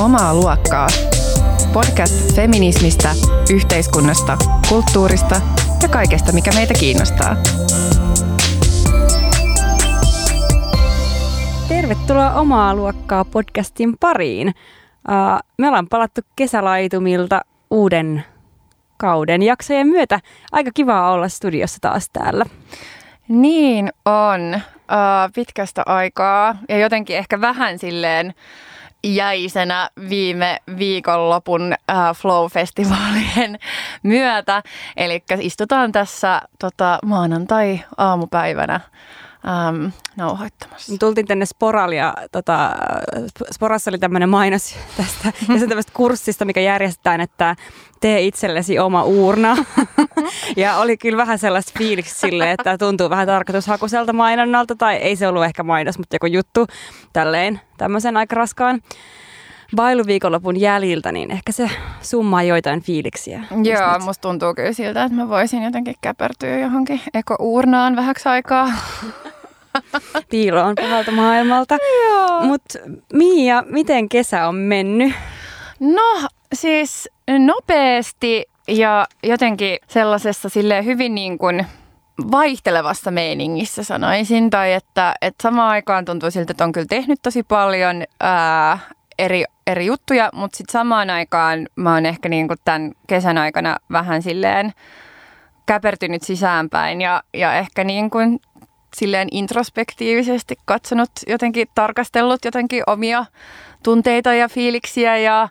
Omaa luokkaa. Podcast feminismistä, yhteiskunnasta, kulttuurista ja kaikesta, mikä meitä kiinnostaa. Tervetuloa Omaa luokkaa podcastin pariin. Me ollaan palattu kesälaitumilta uuden kauden jaksojen myötä. Aika kivaa olla studiossa taas täällä. Niin on. Uh, pitkästä aikaa ja jotenkin ehkä vähän silleen jäisenä viime viikonlopun uh, Flow-festivaalien myötä. Eli istutaan tässä tota, maanantai-aamupäivänä um, nauhoittamassa. Tultiin tänne Sporalia, tota, Sporassa oli tämmöinen mainos tästä ja se tämmöistä kurssista, mikä järjestetään, että tee itsellesi oma uurna. ja oli kyllä vähän sellaista fiiliksi sille, että tuntuu vähän tarkoitushakuiselta mainonnalta, tai ei se ollut ehkä mainos, mutta joku juttu tälleen tämmöisen aika raskaan bailuviikonlopun jäljiltä, niin ehkä se summaa joitain fiiliksiä. Joo, musta tuntuu kyllä siltä, että mä voisin jotenkin käpertyä johonkin ekournaan vähäksi aikaa. Piiloon pahalta maailmalta. Mutta Mia, miten kesä on mennyt? No siis nopeasti ja jotenkin sellaisessa sille hyvin niin kuin vaihtelevassa meiningissä sanoisin. Tai että, että samaan aikaan tuntuu siltä, että on kyllä tehnyt tosi paljon ää, eri, eri juttuja, mutta sitten samaan aikaan mä oon ehkä niin kuin tämän kesän aikana vähän silleen käpertynyt sisäänpäin ja, ja ehkä niin kuin silleen introspektiivisesti katsonut, jotenkin tarkastellut jotenkin omia tunteita ja fiiliksiä ja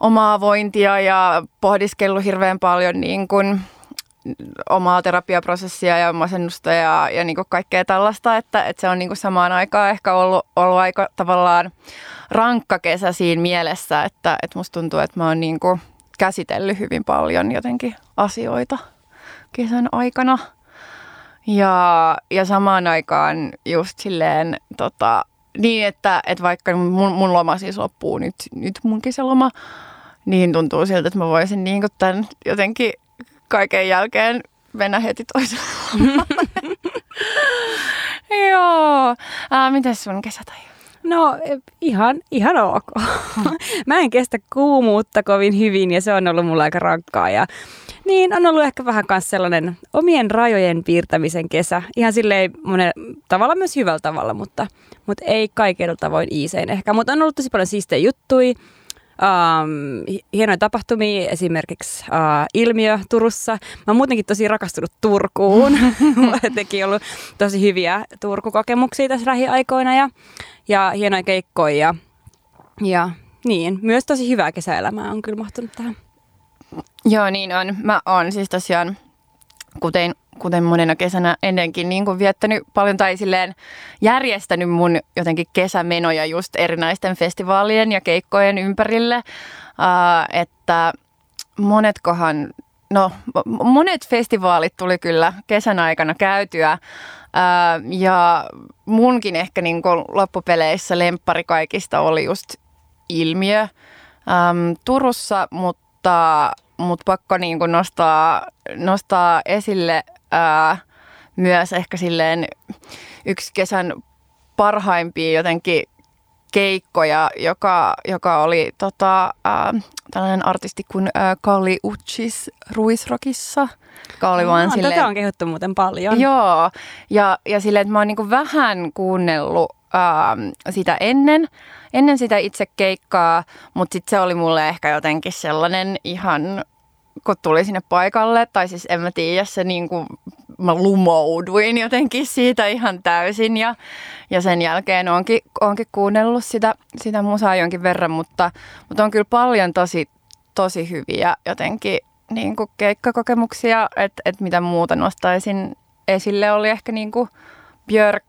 omaa vointia ja pohdiskellut hirveän paljon niin kuin omaa terapiaprosessia ja masennusta ja, ja niin kuin kaikkea tällaista, että, että se on niin kuin samaan aikaan ehkä ollut, ollut aika tavallaan rankka kesä siinä mielessä, että, että musta tuntuu, että mä oon niin kuin käsitellyt hyvin paljon jotenkin asioita kesän aikana. Ja, ja samaan aikaan just silleen tota, niin, että, että vaikka mun, mun loma siis loppuu nyt, nyt mun kesäloma, niin tuntuu siltä, että mä voisin niin tämän jotenkin kaiken jälkeen mennä heti toiselle Joo. Äh, miten sun kesätajua? No ihan, ihan ok. Mä en kestä kuumuutta kovin hyvin ja se on ollut mulla aika rankkaa. Ja niin, on ollut ehkä vähän myös sellainen omien rajojen piirtämisen kesä. Ihan silleen monen tavalla myös hyvällä tavalla, mutta, mutta ei kaikilla tavoin iisein ehkä. Mutta on ollut tosi paljon siistejä juttuja. Um, hienoja tapahtumia, esimerkiksi uh, Ilmiö Turussa. Mä oon muutenkin tosi rakastunut Turkuun. Mulla on ollut tosi hyviä Turkukokemuksia tässä lähiaikoina ja, ja hienoja keikkoja. Ja, ja niin, myös tosi hyvää kesäelämää on kyllä mahtunut tähän. Joo, niin on. Mä oon siis tosiaan, kuten, kuten monena kesänä ennenkin, niin kuin viettänyt paljon tai silleen järjestänyt mun jotenkin kesämenoja just erinäisten festivaalien ja keikkojen ympärille. Uh, että monetkohan, no monet festivaalit tuli kyllä kesän aikana käytyä. Uh, ja munkin ehkä niin kuin loppupeleissä lemppari kaikista oli just ilmiö um, Turussa, mutta mutta pakko niin kuin nostaa, nostaa esille ää, myös ehkä silleen yksi kesän parhaimpia jotenkin keikkoja, joka, joka oli tota, ää, tällainen artisti kuin ää, Kali Uchis Ruisrokissa. Oli vaan silleen, tätä on kehuttu muuten paljon. Joo, ja, ja silleen, että mä oon niinku vähän kuunnellut ää, sitä ennen, ennen sitä itse keikkaa, mutta sitten se oli mulle ehkä jotenkin sellainen ihan, kun tuli sinne paikalle, tai siis en mä tiedä, se niin kuin, mä lumouduin jotenkin siitä ihan täysin ja, ja sen jälkeen onkin, onkin kuunnellut sitä, sitä musaa jonkin verran, mutta, mutta on kyllä paljon tosi, tosi hyviä jotenkin niin kuin keikkakokemuksia, että et mitä muuta nostaisin esille. Oli ehkä niin kuin Björk,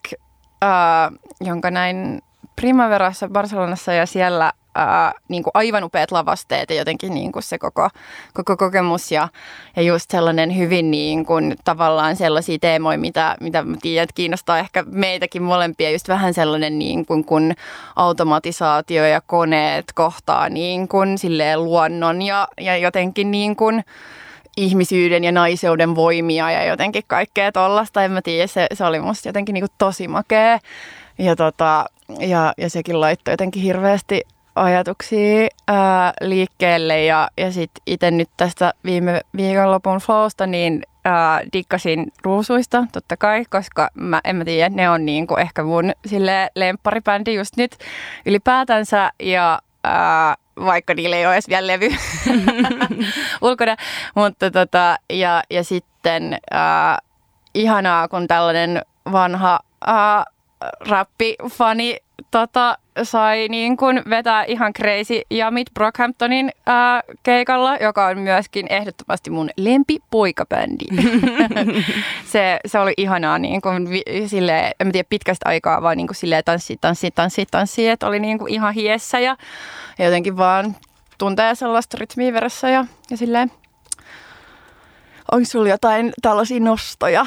ää, jonka näin Primaverassa Barcelonassa ja siellä ää, niin kuin aivan upeat lavasteet ja jotenkin niin kuin se koko, koko kokemus ja, ja just sellainen hyvin niin kuin, tavallaan sellaisia teemoja, mitä, mitä mä tiedän, että kiinnostaa ehkä meitäkin molempia, just vähän sellainen niin kuin, kun automatisaatio ja koneet kohtaa niin kuin, silleen luonnon ja, ja jotenkin niin kuin, ihmisyyden ja naiseuden voimia ja jotenkin kaikkea tollasta. En mä tiedä, se, se oli musta jotenkin niin kuin tosi makea. Ja, tota, ja, ja sekin laittoi jotenkin hirveästi ajatuksia ää, liikkeelle ja, ja sitten itse nyt tästä viime viikonlopun flowsta, niin ää, dikkasin ruusuista totta kai, koska mä, en mä tiedä, ne on niinku ehkä mun lempparibändi just nyt ylipäätänsä ja ää, vaikka niillä ei ole edes vielä levy. Ulkona, mutta tota, ja, ja sitten ää, ihanaa, kun tällainen vanha ää, räppifani tota, sai niin kuin vetää ihan crazy Jamit Brockhamptonin ää, keikalla, joka on myöskin ehdottomasti mun lempipoikabändi. se, se oli ihanaa niin kuin, vi, silleen, en tiedä pitkästä aikaa, vaan niin kuin silleen tanssi, tanssi, tanssi, tanssi, että oli niin kuin ihan hiessä ja, ja jotenkin vaan tuntee sellaista rytmiä veressä ja, ja silleen. Onko sulla jotain tällaisia nostoja?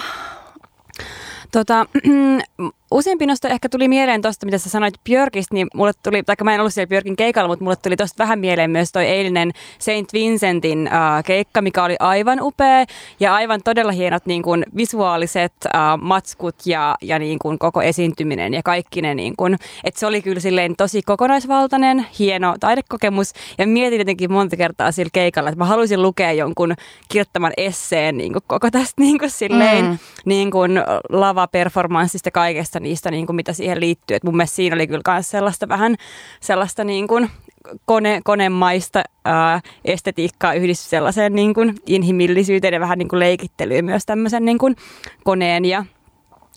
Tota, useampi nosto ehkä tuli mieleen tuosta, mitä sä sanoit Björkistä, niin mulle tuli, tai mä en ollut siellä Björkin keikalla, mutta mulle tuli tuosta vähän mieleen myös toi eilinen Saint Vincentin äh, keikka, mikä oli aivan upea ja aivan todella hienot niin kuin, visuaaliset äh, matskut ja, ja niin kuin, koko esiintyminen ja kaikki ne, niin kuin, että se oli kyllä silleen tosi kokonaisvaltainen, hieno taidekokemus ja mietin jotenkin monta kertaa sillä keikalla, että mä haluaisin lukea jonkun kirjoittaman esseen niin kuin, koko tästä niin kuin, silleen, mm. niin kuin, lava-performanssista kaikesta niistä, niin kuin mitä siihen liittyy. Et mun mielestä siinä oli kyllä myös sellaista vähän sellaista niin kuin kone, konemaista ää, estetiikkaa yhdistys sellaiseen niin kuin inhimillisyyteen ja vähän niin kuin leikittelyyn myös tämmöisen niin kuin koneen ja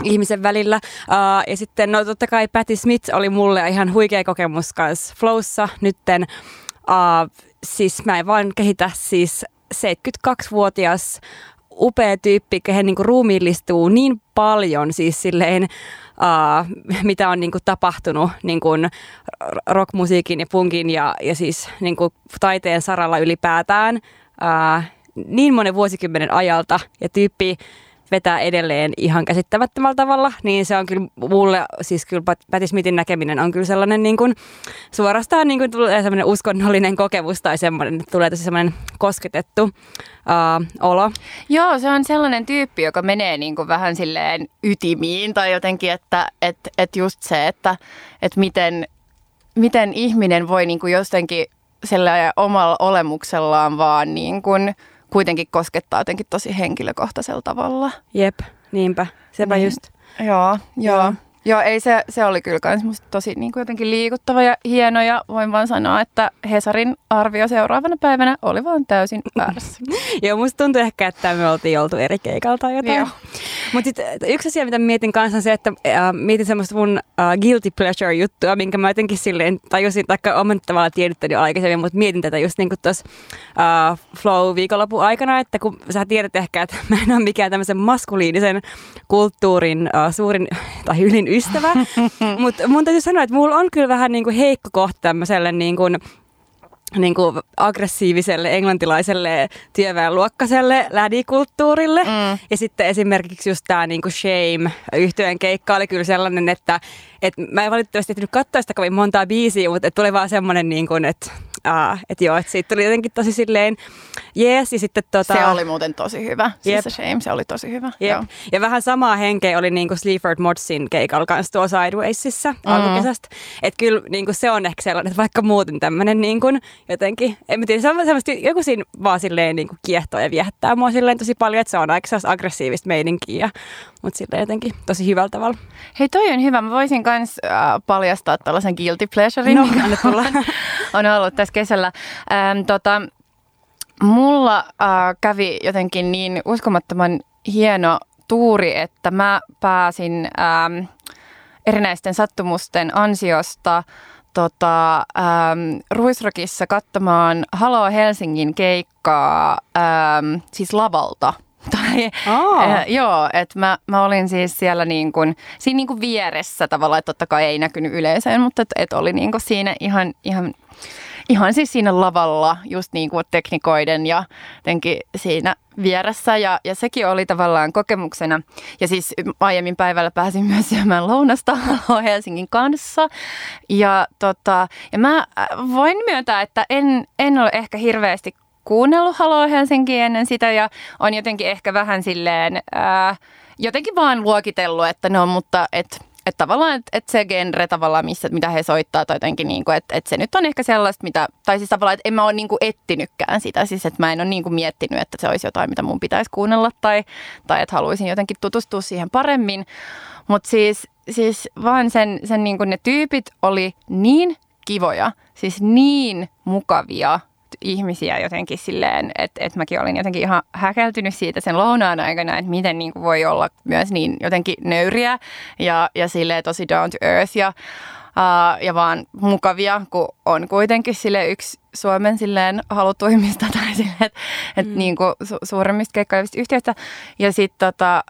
ihmisen välillä. Uh, ja sitten no totta kai Patti Smith oli mulle ihan huikea kokemus kanssa Flowssa nytten. Uh, siis mä en vaan kehitä siis 72-vuotias upea tyyppi, kehen niin ruumiillistuu niin paljon siis silleen, uh, mitä on niin kuin tapahtunut niin kuin rockmusiikin ja punkin ja, ja siis niin kuin taiteen saralla ylipäätään uh, niin monen vuosikymmenen ajalta. Ja tyyppi vetää edelleen ihan käsittämättömällä tavalla, niin se on kyllä mulle, siis kyllä Patti Smithin näkeminen on kyllä sellainen niin kuin, suorastaan niin kuin tulee sellainen uskonnollinen kokemus tai semmoinen, tulee tosi semmoinen kosketettu uh, olo. Joo, se on sellainen tyyppi, joka menee niin kuin vähän silleen ytimiin tai jotenkin, että et, et just se, että et miten, miten ihminen voi niin kuin jotenkin omalla olemuksellaan vaan niin kuin – kuitenkin koskettaa jotenkin tosi henkilökohtaisella tavalla. Jep, niinpä. Sepä niin. just. Joo, joo. joo. Joo, ei se, se oli kyllä kans musta tosi niin kuin jotenkin liikuttava ja hieno ja voin vaan sanoa, että Hesarin arvio seuraavana päivänä oli vaan täysin väärässä. Joo, musta tuntuu ehkä, että me oltiin oltu eri keikalta jotain. Mutta yksi asia, mitä mietin kanssa on se, että äh, mietin semmoista mun äh, guilty pleasure-juttua, minkä mä jotenkin silleen tajusin, taikka oman tavalla tiedettä aikaisemmin, mutta mietin tätä just niin kuin tuossa äh, flow-viikonlopun aikana, että kun sä tiedät ehkä, että mä en ole mikään tämmöisen maskuliinisen kulttuurin äh, suurin tai ylin ystävä. Mutta mun täytyy sanoa, että mulla on kyllä vähän niin kuin heikko kohta tämmöiselle niin kuin niin kuin aggressiiviselle englantilaiselle työväenluokkaiselle lädikulttuurille. Mm. Ja sitten esimerkiksi just tämä niin shame yhtyeen keikka oli kyllä sellainen, että et mä en valitettavasti ehtinyt katsoa sitä kovin montaa biisiä, mutta tuli vaan semmoinen, niin kuin, että uh, et joo, että siitä tuli jotenkin tosi silleen jees. Ja sitten, tota, se oli muuten tosi hyvä. Siis se shame, se oli tosi hyvä. Joo. Ja vähän samaa henkeä oli niin kuin Sleaford Modsin keikalla kanssa tuossa Sidewaysissa mm. alkukesästä. Että kyllä niin kuin se on ehkä sellainen, että vaikka muuten tämmöinen niin kuin, jotenkin, en mä tiedä, se on semmoista, joku siinä vaan silleen niin kuin kiehtoo ja viehättää mua silleen tosi paljon, että se on aika aggressiivista meininkiä, mutta silleen jotenkin tosi hyvällä tavalla. Hei toi on hyvä, mä voisin kans äh, paljastaa tällaisen guilty pleasurein, no, mikä on, on ollut tässä kesällä. Ähm, tota, mulla äh, kävi jotenkin niin uskomattoman hieno tuuri, että mä pääsin ähm, erinäisten sattumusten ansiosta tota, ähm, Ruisrokissa katsomaan Halo Helsingin keikkaa ähm, siis lavalta. Tai, äh, joo, että mä, mä olin siis siellä niin kuin, siinä niin kuin vieressä tavallaan, että totta kai ei näkynyt yleisöön, mutta että et oli niin kuin siinä ihan, ihan ihan siis siinä lavalla just niin kuin teknikoiden ja jotenkin siinä vieressä ja, ja sekin oli tavallaan kokemuksena. Ja siis aiemmin päivällä pääsin myös syömään lounasta Helsingin kanssa. Ja, tota, ja mä äh, voin myöntää, että en, en ole ehkä hirveästi kuunnellut Halo Helsinki ennen sitä ja on jotenkin ehkä vähän silleen, ää, äh, jotenkin vaan luokitellut, että no mutta et että tavallaan, että, että se genre tavallaan, missä, mitä he soittaa tai jotenkin, niin kuin, että, että se nyt on ehkä sellaista, mitä, tai siis tavallaan, että en mä ole niin kuin etsinytkään sitä, siis että mä en ole niin kuin miettinyt, että se olisi jotain, mitä mun pitäisi kuunnella tai, tai että haluaisin jotenkin tutustua siihen paremmin. Mutta siis, siis vaan sen, sen niin kuin ne tyypit oli niin kivoja, siis niin mukavia ihmisiä jotenkin silleen, että, että mäkin olin jotenkin ihan häkeltynyt siitä sen lounaan aikana, että miten niin kuin voi olla myös niin jotenkin nöyriä ja, ja silleen tosi down to earth ja, uh, ja vaan mukavia, kun on kuitenkin sille yksi Suomen silleen halutuimmista tai silleen, että, mm. että niin kuin su- suuremmista keikkailevista yhtiöistä. Ja sitten tota,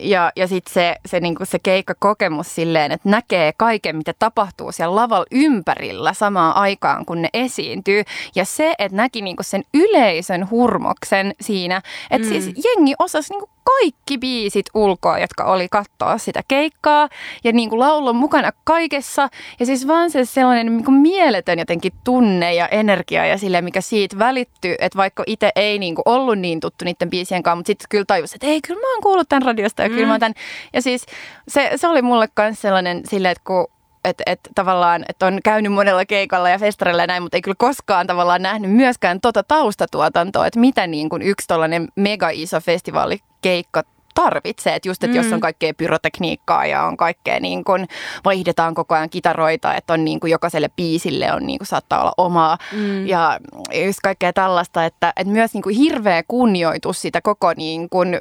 ja, ja sitten se, se, niinku se keikkakokemus silleen, että näkee kaiken, mitä tapahtuu siellä lavalla ympärillä samaan aikaan, kun ne esiintyy. Ja se, että näki niinku sen yleisön hurmoksen siinä, että siis mm. siis jengi osasi niinku kaikki biisit ulkoa, jotka oli katsoa sitä keikkaa ja niin kuin laulun mukana kaikessa. Ja siis vaan se sellainen niin kuin mieletön jotenkin tunne ja energia ja sille, mikä siitä välittyy, että vaikka itse ei niin kuin ollut niin tuttu niiden biisien kanssa, mutta sitten kyllä tajusi, että ei, kyllä mä oon kuullut tämän radiosta ja mm. kyllä mä mm. tämän. Ja siis se, se oli mulle myös sellainen silleen, että kun että et, tavallaan, että on käynyt monella keikalla ja festareilla ja näin, mutta ei kyllä koskaan tavallaan nähnyt myöskään tota taustatuotantoa, että mitä niin kuin yksi tollainen mega iso festivaalikeikka tarvitsee. Että just, että mm. jos on kaikkea pyrotekniikkaa ja on kaikkea niin kuin, vaihdetaan koko ajan kitaroita, että on niin kuin jokaiselle biisille on niin kuin, saattaa olla omaa mm. ja just kaikkea tällaista, että, että myös niin kuin hirveä kunnioitus sitä koko niin kuin,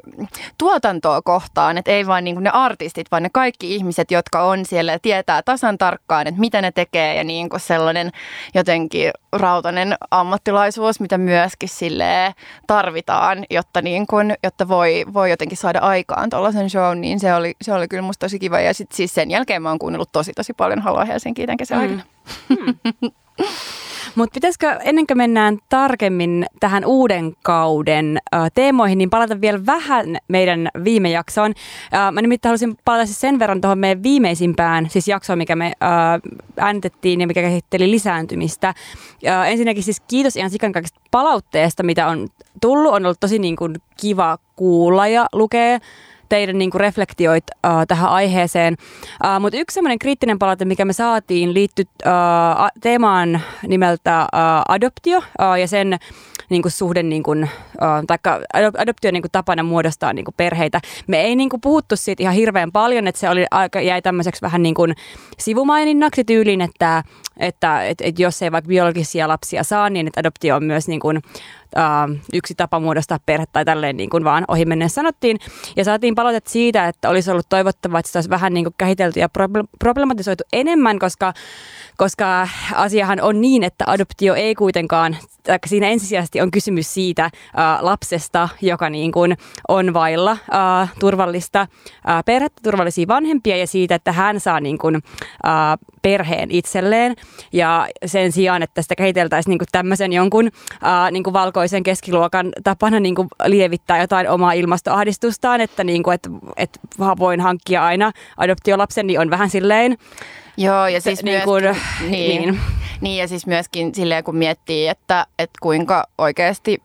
tuotantoa kohtaan, että ei vain niin kuin ne artistit, vaan ne kaikki ihmiset, jotka on siellä ja tietää tasan tarkkaan, että mitä ne tekee ja niin kuin sellainen jotenkin rautainen ammattilaisuus, mitä myöskin sille tarvitaan, jotta, niin kuin, jotta voi, voi jotenkin saada aikaan tuollaisen show, niin se oli, se oli kyllä musta tosi kiva. Ja sitten siis sen jälkeen mä oon kuunnellut tosi tosi paljon Haloa Helsinkiä tämän kesän mm. aikana. Mm. Mutta pitäisikö ennen kuin mennään tarkemmin tähän uuden kauden äh, teemoihin, niin palata vielä vähän meidän viime jaksoon. Äh, mä nimittäin haluaisin palata siis sen verran tuohon meidän viimeisimpään siis jaksoon, mikä me äh, äänitettiin ja mikä käsitteli lisääntymistä. Äh, ensinnäkin siis kiitos ihan sikan kaikista palautteesta, mitä on tullut. On ollut tosi niin kuin, kiva kuulla ja lukea teidän niin kuin reflektioit uh, tähän aiheeseen. Uh, Mutta yksi semmoinen kriittinen palaute, mikä me saatiin, liittyy uh, teemaan nimeltä uh, adoptio uh, ja sen niin kuin suhde, niin kuin, uh, taikka adoptio niin kuin tapana muodostaa niin kuin perheitä. Me ei niin kuin puhuttu siitä ihan hirveän paljon, että se oli jäi tämmöiseksi vähän niin kuin sivumaininnaksi tyyliin, että, että, että, että jos ei vaikka biologisia lapsia saa, niin että adoptio on myös niin kuin, uh, yksi tapa muodostaa perhe tai tälleen niin kuin vaan ohi sanottiin. Ja saatiin palautetta siitä, että olisi ollut toivottavaa, että sitä olisi vähän niin kuin käsitelty ja problematisoitu enemmän, koska, koska asiahan on niin, että adoptio ei kuitenkaan, siinä ensisijaisesti on kysymys siitä uh, lapsesta, joka niin kuin on vailla uh, turvallista uh, perhettä, turvallisia vanhempia ja siitä, että hän saa niin kuin, uh, perheen itselleen. Ja sen sijaan, että sitä kehiteltäisiin niin kuin tämmöisen jonkun uh, niin kuin valkoisen keskiluokan tapana niin kuin lievittää jotain omaa ilmastoahdistustaan, että, niin kuin, että, että voin hankkia aina adoptiolapsen, niin on vähän silleen Joo, ja siis niin kuin, niin, niin. niin, ja siis myöskin silleen, kun miettii, että, että kuinka oikeasti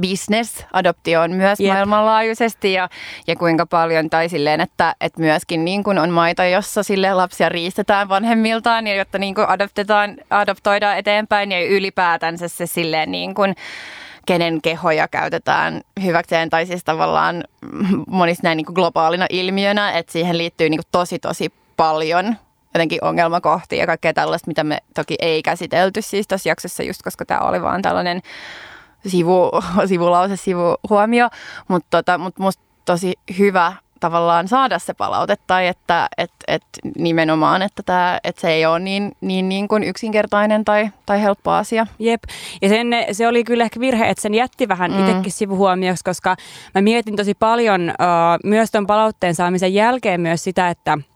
business-adoptio on myös yep. maailmanlaajuisesti ja, ja kuinka paljon, tai silleen, että, että myöskin niin kuin on maita, jossa sille lapsia riistetään vanhemmiltaan ja jotta niin kuin adoptetaan, adoptoidaan eteenpäin ja ylipäätänsä se silleen niin kuin, kenen kehoja käytetään hyväkseen, tai siis tavallaan monissa näin niin kuin globaalina ilmiönä, että siihen liittyy niin kuin tosi tosi paljon jotenkin ongelmakohtia ja kaikkea tällaista, mitä me toki ei käsitelty siis tässä jaksossa, just koska tämä oli vaan tällainen sivu, sivulause, sivuhuomio, mutta tota, mut musta tosi hyvä tavallaan saada se palaute tai että et, et nimenomaan, että, tää, että se ei ole niin, niin, niin kuin yksinkertainen tai, tai helppo asia. Jep, ja sen, se oli kyllä ehkä virhe, että sen jätti vähän mm. itsekin sivuhuomioksi, koska mä mietin tosi paljon uh, myös tuon palautteen saamisen jälkeen myös sitä, että –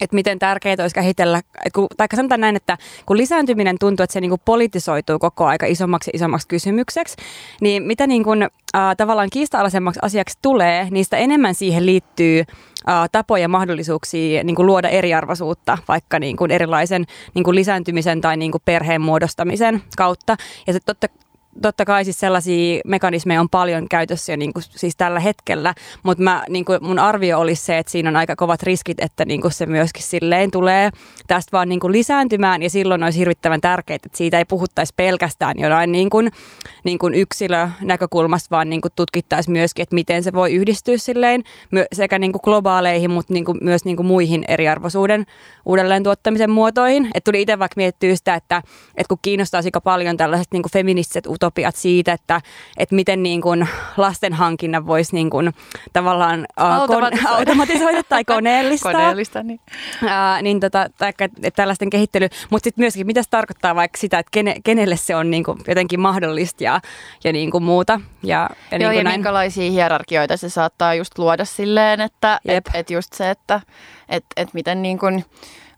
että miten tärkeää olisi käsitellä, kun, tai sanotaan näin, että kun lisääntyminen tuntuu, että se niin kuin politisoituu koko aika isommaksi isommaksi kysymykseksi, niin mitä niin kuin, äh, tavallaan kiista-alaisemmaksi asiaksi tulee, niistä enemmän siihen liittyy äh, tapoja ja mahdollisuuksia niin kuin luoda eriarvoisuutta vaikka niin kuin erilaisen niin kuin lisääntymisen tai niin kuin perheen muodostamisen kautta. Ja se totta totta kai siis sellaisia mekanismeja on paljon käytössä jo niin kuin, siis tällä hetkellä, mutta mä, niin kuin, mun arvio olisi se, että siinä on aika kovat riskit, että niin kuin se myöskin silleen tulee tästä vaan niin kuin lisääntymään ja silloin olisi hirvittävän tärkeää, että siitä ei puhuttaisi pelkästään jotain niin kuin, niin kuin yksilönäkökulmasta, vaan niin kuin tutkittaisiin myöskin, että miten se voi yhdistyä silleen sekä niin kuin globaaleihin, mutta niin kuin myös niin kuin muihin eriarvoisuuden uudelleen tuottamisen muotoihin. Et tuli itse vaikka miettiä sitä, että, että kun kiinnostaa paljon tällaiset niin kuin feministiset utopiat siitä, että, että miten niin kuin lasten hankinnan voisi niin kuin tavallaan automatisoida. Kon, automatisoida tai koneellistaa. koneellista niin. Uh, niin tota, tai, tällaisten kehittely. Mutta sitten myöskin, mitä se tarkoittaa vaikka sitä, että kene, kenelle se on niin kuin jotenkin mahdollista ja, ja niin kuin muuta. Ja, ja, Joo, niin ja näin. minkälaisia hierarkioita se saattaa just luoda silleen, että et, et just se, että et, et miten niin kuin,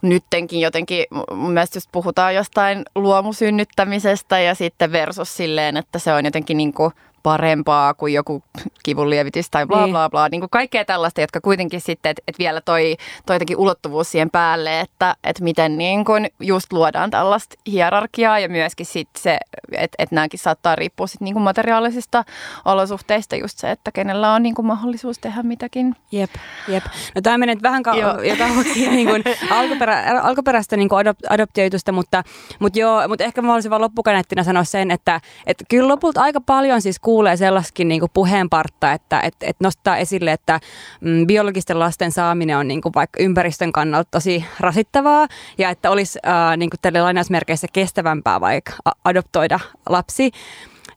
nyttenkin jotenkin, mun mielestä just puhutaan jostain luomusynnyttämisestä ja sitten versus silleen, että se on jotenkin niin kuin parempaa kuin joku kivunlievitys tai bla niin. bla bla. Niin kuin kaikkea tällaista, jotka kuitenkin sitten, että et vielä toi, toi jotenkin ulottuvuus siihen päälle, että et miten niin kuin just luodaan tällaista hierarkiaa ja myöskin sitten se, että et nämäkin saattaa riippua sitten niin kuin materiaalisista olosuhteista just se, että kenellä on niin kuin mahdollisuus tehdä mitäkin. Jep, jep. No tämä menee vähän ka- jo kauaksi niin kuin alkuperä, alkuperäistä niin kuin adop- adoptioitusta, mutta, mutta joo, mutta ehkä mä olisin vaan loppukaneettina sanoa sen, että, että kyllä lopulta aika paljon siis kuulee sellaiskin niin puheenpartta, että et, et nostaa esille, että mm, biologisten lasten saaminen on niin kuin vaikka ympäristön kannalta tosi rasittavaa ja että olisi äh, niin kuin tälle lainausmerkeissä kestävämpää vaikka adoptoida lapsi.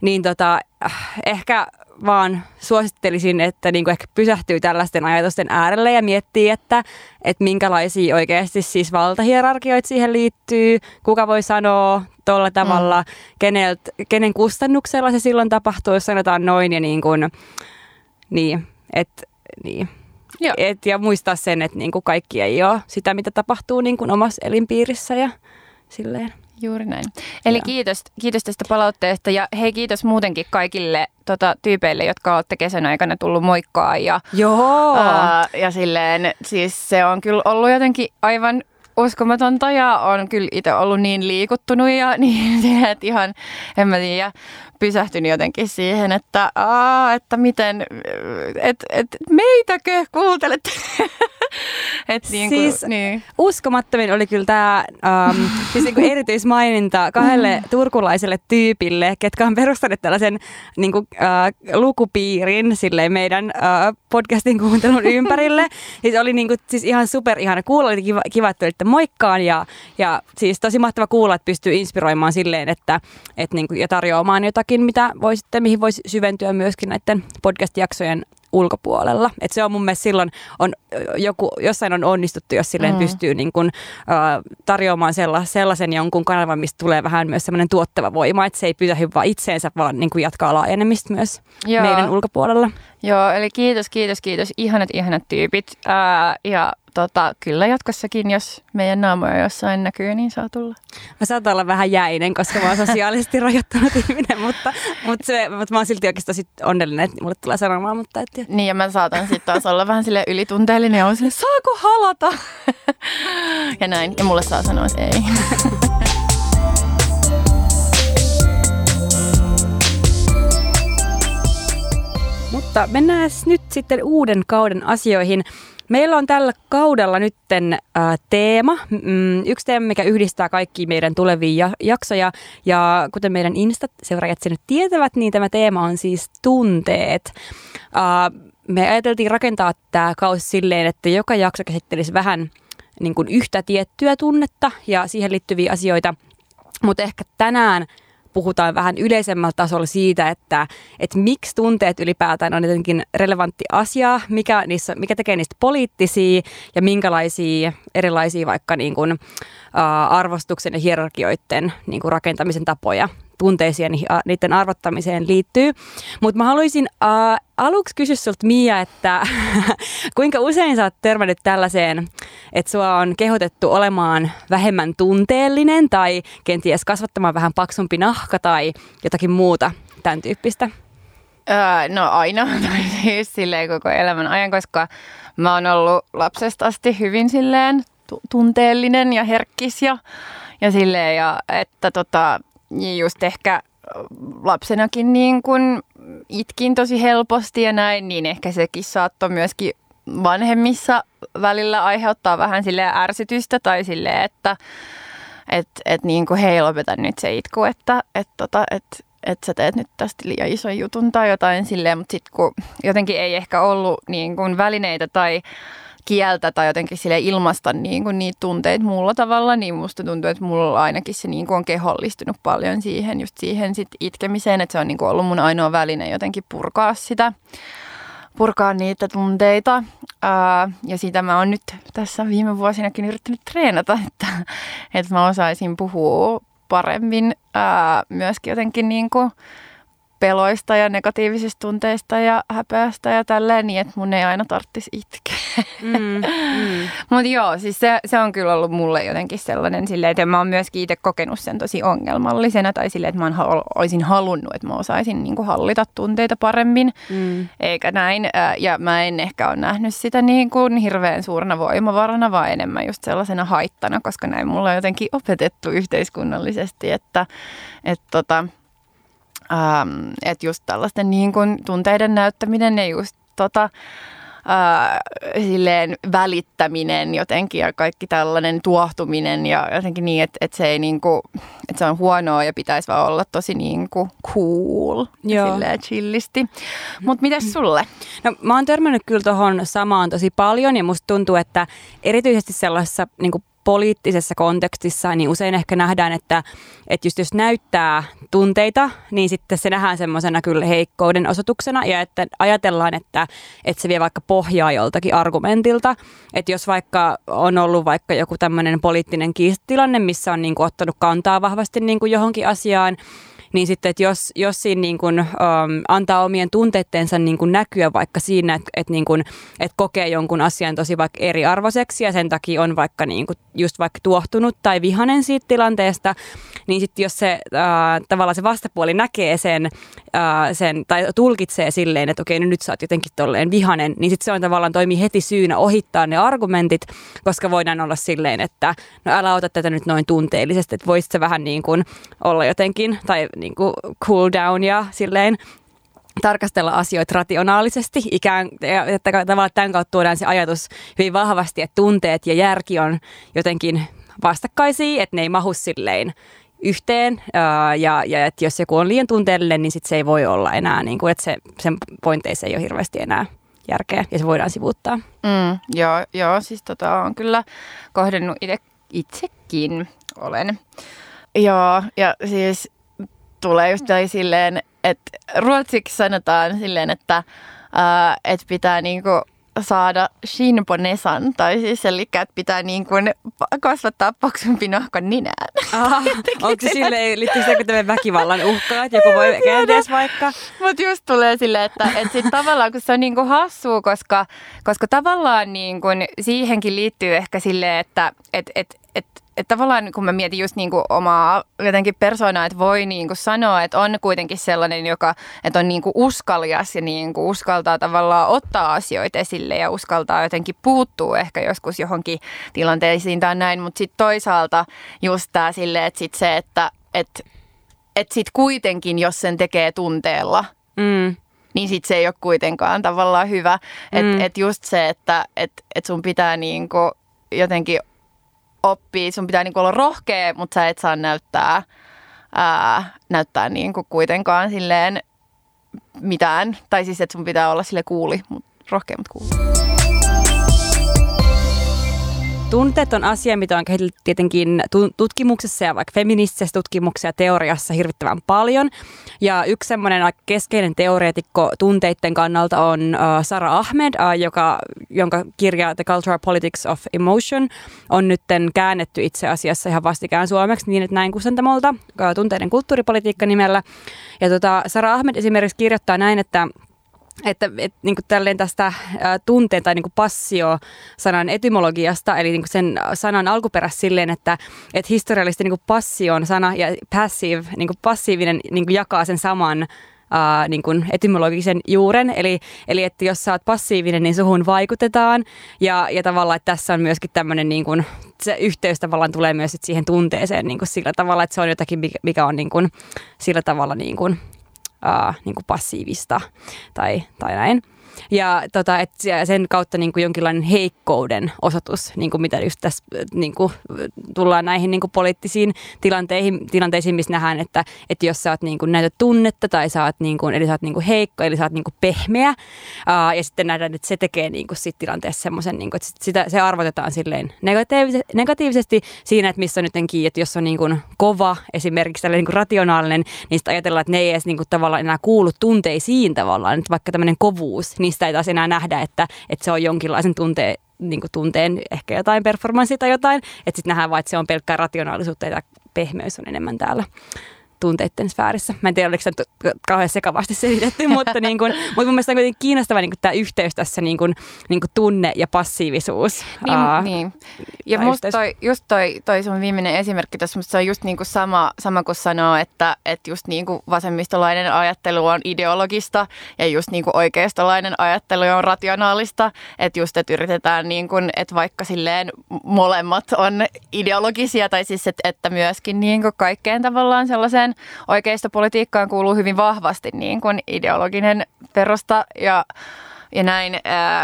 Niin tota, ehkä vaan suosittelisin, että niin kuin ehkä pysähtyy tällaisten ajatusten äärelle ja miettii, että, että minkälaisia oikeasti siis valtahierarkioita siihen liittyy, kuka voi sanoa tuolla tavalla, mm. kenelt, kenen kustannuksella se silloin tapahtuu, jos sanotaan noin ja niin kuin, niin, et, niin. Et, ja muistaa sen, että niin kuin kaikki ei ole sitä, mitä tapahtuu niin kuin omassa elinpiirissä ja silleen. Juuri näin. Eli kiitos, kiitos tästä palautteesta ja hei kiitos muutenkin kaikille tota, tyypeille, jotka olette kesän aikana tullut moikkaa. Ja, Joo. Ää, ja silleen, siis se on kyllä ollut jotenkin aivan uskomatonta ja on kyllä itse ollut niin liikuttunut ja niin, että ihan, en mä tiedä, pysähtynyt jotenkin siihen, että, aa, että miten, että et, meitäkö kuuntelet? Et niin kuin, siis niin. uskomattomin oli kyllä tämä um, siis niin erityismaininta kahdelle mm. turkulaiselle tyypille, ketkä on perustaneet tällaisen niin kuin, uh, lukupiirin silleen meidän uh, podcastin kuuntelun ympärille. siis oli niin kuin, siis ihan super ihana kuulla, oli kiva, kiva että tulitte moikkaan ja, ja siis tosi mahtava kuulla, että pystyy inspiroimaan silleen, että et, niin kuin, ja tarjoamaan jotakin, mitä voisitte, mihin voisi syventyä myöskin näiden podcast-jaksojen ulkopuolella. Et se on mun mielestä silloin, on, joku, jossain on onnistuttu, jos silleen mm. pystyy niin kun, uh, tarjoamaan sella, sellaisen jonkun kanavan, mistä tulee vähän myös semmoinen tuottava voima, että se ei pysähy vaan itseensä, vaan niin jatkaa laajenemista myös Joo. meidän ulkopuolella. Joo, eli kiitos, kiitos, kiitos. Ihanat, ihanat tyypit. Ää, ja tota, kyllä jatkossakin, jos meidän naamoja jossain näkyy, niin saa tulla. Mä saatan olla vähän jäinen, koska mä oon sosiaalisesti rajoittanut ihminen, mutta, mutta, se, mutta mä oon silti oikeastaan sit onnellinen, että mulle tulee sanomaan. Mutta et... Niin ja mä saatan sitten taas olla vähän sille ylitunteellinen ja on sille, saako halata? ja näin. Ja mulle saa sanoa, että ei. Mutta mennään nyt sitten uuden kauden asioihin. Meillä on tällä kaudella nytten äh, teema, mm, yksi teema, mikä yhdistää kaikki meidän tulevia jaksoja. Ja kuten meidän Insta-seuraajat sen nyt tietävät, niin tämä teema on siis tunteet. Äh, me ajateltiin rakentaa tämä kausi silleen, että joka jakso käsittelisi vähän niin kuin yhtä tiettyä tunnetta ja siihen liittyviä asioita. Mutta ehkä tänään puhutaan vähän yleisemmällä tasolla siitä, että, että miksi tunteet ylipäätään on jotenkin relevantti asia, mikä, niissä, mikä tekee niistä poliittisia ja minkälaisia erilaisia vaikka niin kuin, uh, arvostuksen ja hierarkioiden niin kuin rakentamisen tapoja tunteisiin ja niiden arvottamiseen liittyy. Mutta mä haluaisin uh, aluksi kysyä sulta Mia, että kuinka usein sä oot törmännyt tällaiseen, että sua on kehotettu olemaan vähemmän tunteellinen tai kenties kasvattamaan vähän paksumpi nahka tai jotakin muuta tämän tyyppistä? Öö, no aina, siis silleen koko elämän ajan, koska mä oon ollut lapsesta asti hyvin silleen tunteellinen ja herkkis ja, ja silleen, ja että tota, just ehkä lapsenakin niin kuin itkin tosi helposti ja näin, niin ehkä sekin saattoi myöskin vanhemmissa välillä aiheuttaa vähän sille ärsytystä tai sille, että et, et niin kuin hei lopeta nyt se itku, että et tota, et, että sä teet nyt tästä liian ison jutun tai jotain silleen, mutta sitten kun jotenkin ei ehkä ollut niin kuin välineitä tai kieltä tai jotenkin sille ilmaista niin kuin niitä tunteita muulla tavalla, niin musta tuntuu, että mulla ainakin se niin kuin on kehollistunut paljon siihen, just siihen sit itkemiseen, että se on niin kuin ollut mun ainoa väline jotenkin purkaa sitä, purkaa niitä tunteita. Ää, ja sitä mä oon nyt tässä viime vuosinakin yrittänyt treenata, että, että mä osaisin puhua paremmin ää, myöskin jotenkin niin kuin peloista ja negatiivisista tunteista ja häpeästä ja tälleen niin, että mun ei aina tarvitsisi itkeä. Mm, mm. Mutta joo, siis se, se on kyllä ollut mulle jotenkin sellainen silleen, että mä oon myöskin itse kokenut sen tosi ongelmallisena tai silleen, että mä oon, olisin halunnut, että mä osaisin niin kuin hallita tunteita paremmin, mm. eikä näin. Ja mä en ehkä ole nähnyt sitä niin kuin hirveän suurena voimavarana, vaan enemmän just sellaisena haittana, koska näin mulla on jotenkin opetettu yhteiskunnallisesti, että, että tota, Ähm, että just tällaisten niin kun tunteiden näyttäminen ja just tota, äh, silleen välittäminen jotenkin ja kaikki tällainen tuohtuminen ja jotenkin niin, että, että se ei niin kuin, että se on huonoa ja pitäisi vaan olla tosi niin kuin cool Joo. ja silleen chillisti. Mutta mitäs sulle? No mä oon törmännyt kyllä tuohon samaan tosi paljon ja musta tuntuu, että erityisesti sellaisessa niin kuin poliittisessa kontekstissa, niin usein ehkä nähdään, että, että just jos näyttää tunteita, niin sitten se nähdään semmoisena kyllä heikkouden osoituksena ja että ajatellaan, että, että se vie vaikka pohjaa joltakin argumentilta. Että jos vaikka on ollut vaikka joku tämmöinen poliittinen kiistilanne, missä on niin kuin ottanut kantaa vahvasti niin kuin johonkin asiaan, niin sitten, että jos, jos siinä niin kuin, um, antaa omien tunteittensa niin kuin näkyä vaikka siinä, että, että, niin kuin, että kokee jonkun asian tosi vaikka eriarvoiseksi ja sen takia on vaikka niin kuin, just vaikka tuohtunut tai vihanen siitä tilanteesta, niin sitten jos se äh, tavallaan se vastapuoli näkee sen, äh, sen tai tulkitsee silleen, että okei, no nyt sä oot jotenkin tolleen vihanen, niin sitten se on tavallaan toimii heti syynä ohittaa ne argumentit, koska voidaan olla silleen, että no älä ota tätä nyt noin tunteellisesti, että voisit se vähän niin kuin olla jotenkin, tai niin kuin cool down ja silleen tarkastella asioita rationaalisesti, ikään, että tavallaan tämän kautta tuodaan se ajatus hyvin vahvasti, että tunteet ja järki on jotenkin vastakkaisia, että ne ei mahu silleen yhteen ja, ja että jos joku on liian tunteellinen, niin sit se ei voi olla enää, niin kuin, että se, sen pointeissa ei ole hirveästi enää järkeä ja se voidaan sivuuttaa. Mm, joo, joo, siis tota on kyllä kohdennut itse, itsekin olen. Joo, ja siis tulee just silleen, että ruotsiksi sanotaan silleen, että, ää, että pitää niinku saada shinponesan, tai siis eli että pitää niin kuin kasvattaa paksumpi nahkan ninään. Aha, onko se silleen, liittyy se joku väkivallan uhka, että joku voi kenties vaikka? Mutta just tulee silleen, että, että sit tavallaan kun se on niin kuin hassua, koska, koska tavallaan niin kuin siihenkin liittyy ehkä silleen, että et, et, et, että tavallaan kun mä mietin just niin kuin omaa jotenkin persoonaa, että voi niin kuin sanoa, että on kuitenkin sellainen, joka että on niin kuin uskalias ja niin kuin uskaltaa tavallaan ottaa asioita esille ja uskaltaa jotenkin puuttua ehkä joskus johonkin tilanteisiin tai näin, mutta sitten toisaalta just tämä silleen, että sit se, että et, et sitten kuitenkin, jos sen tekee tunteella, mm niin sit se ei ole kuitenkaan tavallaan hyvä. Että mm. et just se, että et, et sun pitää niinku jotenkin oppii, sun pitää niinku olla rohkea, mutta sä et saa näyttää, ää, näyttää niinku kuitenkaan silleen mitään. Tai siis, että sun pitää olla sille kuuli, mutta rohkea, mutta kuuli. Tunteet on asia, mitä on kehitelty tietenkin tutkimuksessa ja vaikka feministisessä tutkimuksessa ja teoriassa hirvittävän paljon. Ja yksi semmoinen keskeinen teoreetikko tunteiden kannalta on uh, Sara Ahmed, uh, joka, jonka kirja The Cultural Politics of Emotion on nyt käännetty itse asiassa ihan vastikään suomeksi niin, että näin kustantamolta uh, tunteiden kulttuuripolitiikka nimellä. Ja tota, Sara Ahmed esimerkiksi kirjoittaa näin, että että et, niin kuin tälleen tästä ä, tunteen tai niin kuin passio-sanan etymologiasta, eli niin kuin sen sanan alkuperässä silleen, että et historiallisesti niin passion sana ja passive, niin kuin passiivinen niin kuin jakaa sen saman uh, niin kuin etymologisen juuren, eli, eli että jos sä oot passiivinen, niin suhun vaikutetaan, ja, ja tavallaan, että tässä on myöskin tämmöinen niin kuin, se yhteys tavallaan tulee myös siihen tunteeseen niin kuin sillä tavalla, että se on jotakin, mikä on niin kuin, sillä tavalla niin kuin, uh, niin kuin passiivista tai, tai näin. Ja tota, et sen kautta niin kuin jonkinlainen heikkouden osoitus, niin kuin mitä just tässä niin kuin, tullaan näihin niin kuin poliittisiin tilanteisiin, tilanteisiin, missä nähdään, että, että jos sä oot niin kuin, näytät tunnetta tai sä oot, niin kuin, eli sä oot niin kuin heikko, eli sä oot niin kuin pehmeä, aa, ja sitten nähdään, että se tekee niin kuin, sit tilanteessa semmoisen, niin että sitä, se arvotetaan silleen negatiivisesti, negatiivisesti siinä, että missä on nytkin, että jos on niin kuin kova, esimerkiksi tällainen niin rationaalinen, niin sitten ajatellaan, että ne ei edes niin kuin, tavallaan enää kuulu tunteisiin tavallaan, että vaikka tämmöinen kovuus, niin sitä ei taas enää nähdä, että, että se on jonkinlaisen tunteen niin tunteen ehkä jotain performanssia tai jotain, että sitten nähdään vain, että se on pelkkää rationaalisuutta ja pehmeys on enemmän täällä tunteiden sfäärissä. Mä en tiedä, oliko se kauhean sekavasti selitetty, mutta, niin kuin, mutta mun mielestä on kuitenkin kiinnostava niin kuin tämä yhteys tässä niin kuin, niin kuin tunne ja passiivisuus. Niin, uh, niin. Ja musta toi, just toi, toi sun viimeinen esimerkki tässä, se on just niin kuin sama, sama kuin sanoo, että, että just niin kuin vasemmistolainen ajattelu on ideologista ja just niin kuin oikeistolainen ajattelu on rationaalista. Että just, että yritetään niin kuin, että vaikka silleen molemmat on ideologisia tai siis, että, että myöskin niin kuin kaikkeen tavallaan sellaiseen oikeastaan politiikkaan kuuluu hyvin vahvasti niin kuin ideologinen perusta ja ja näin,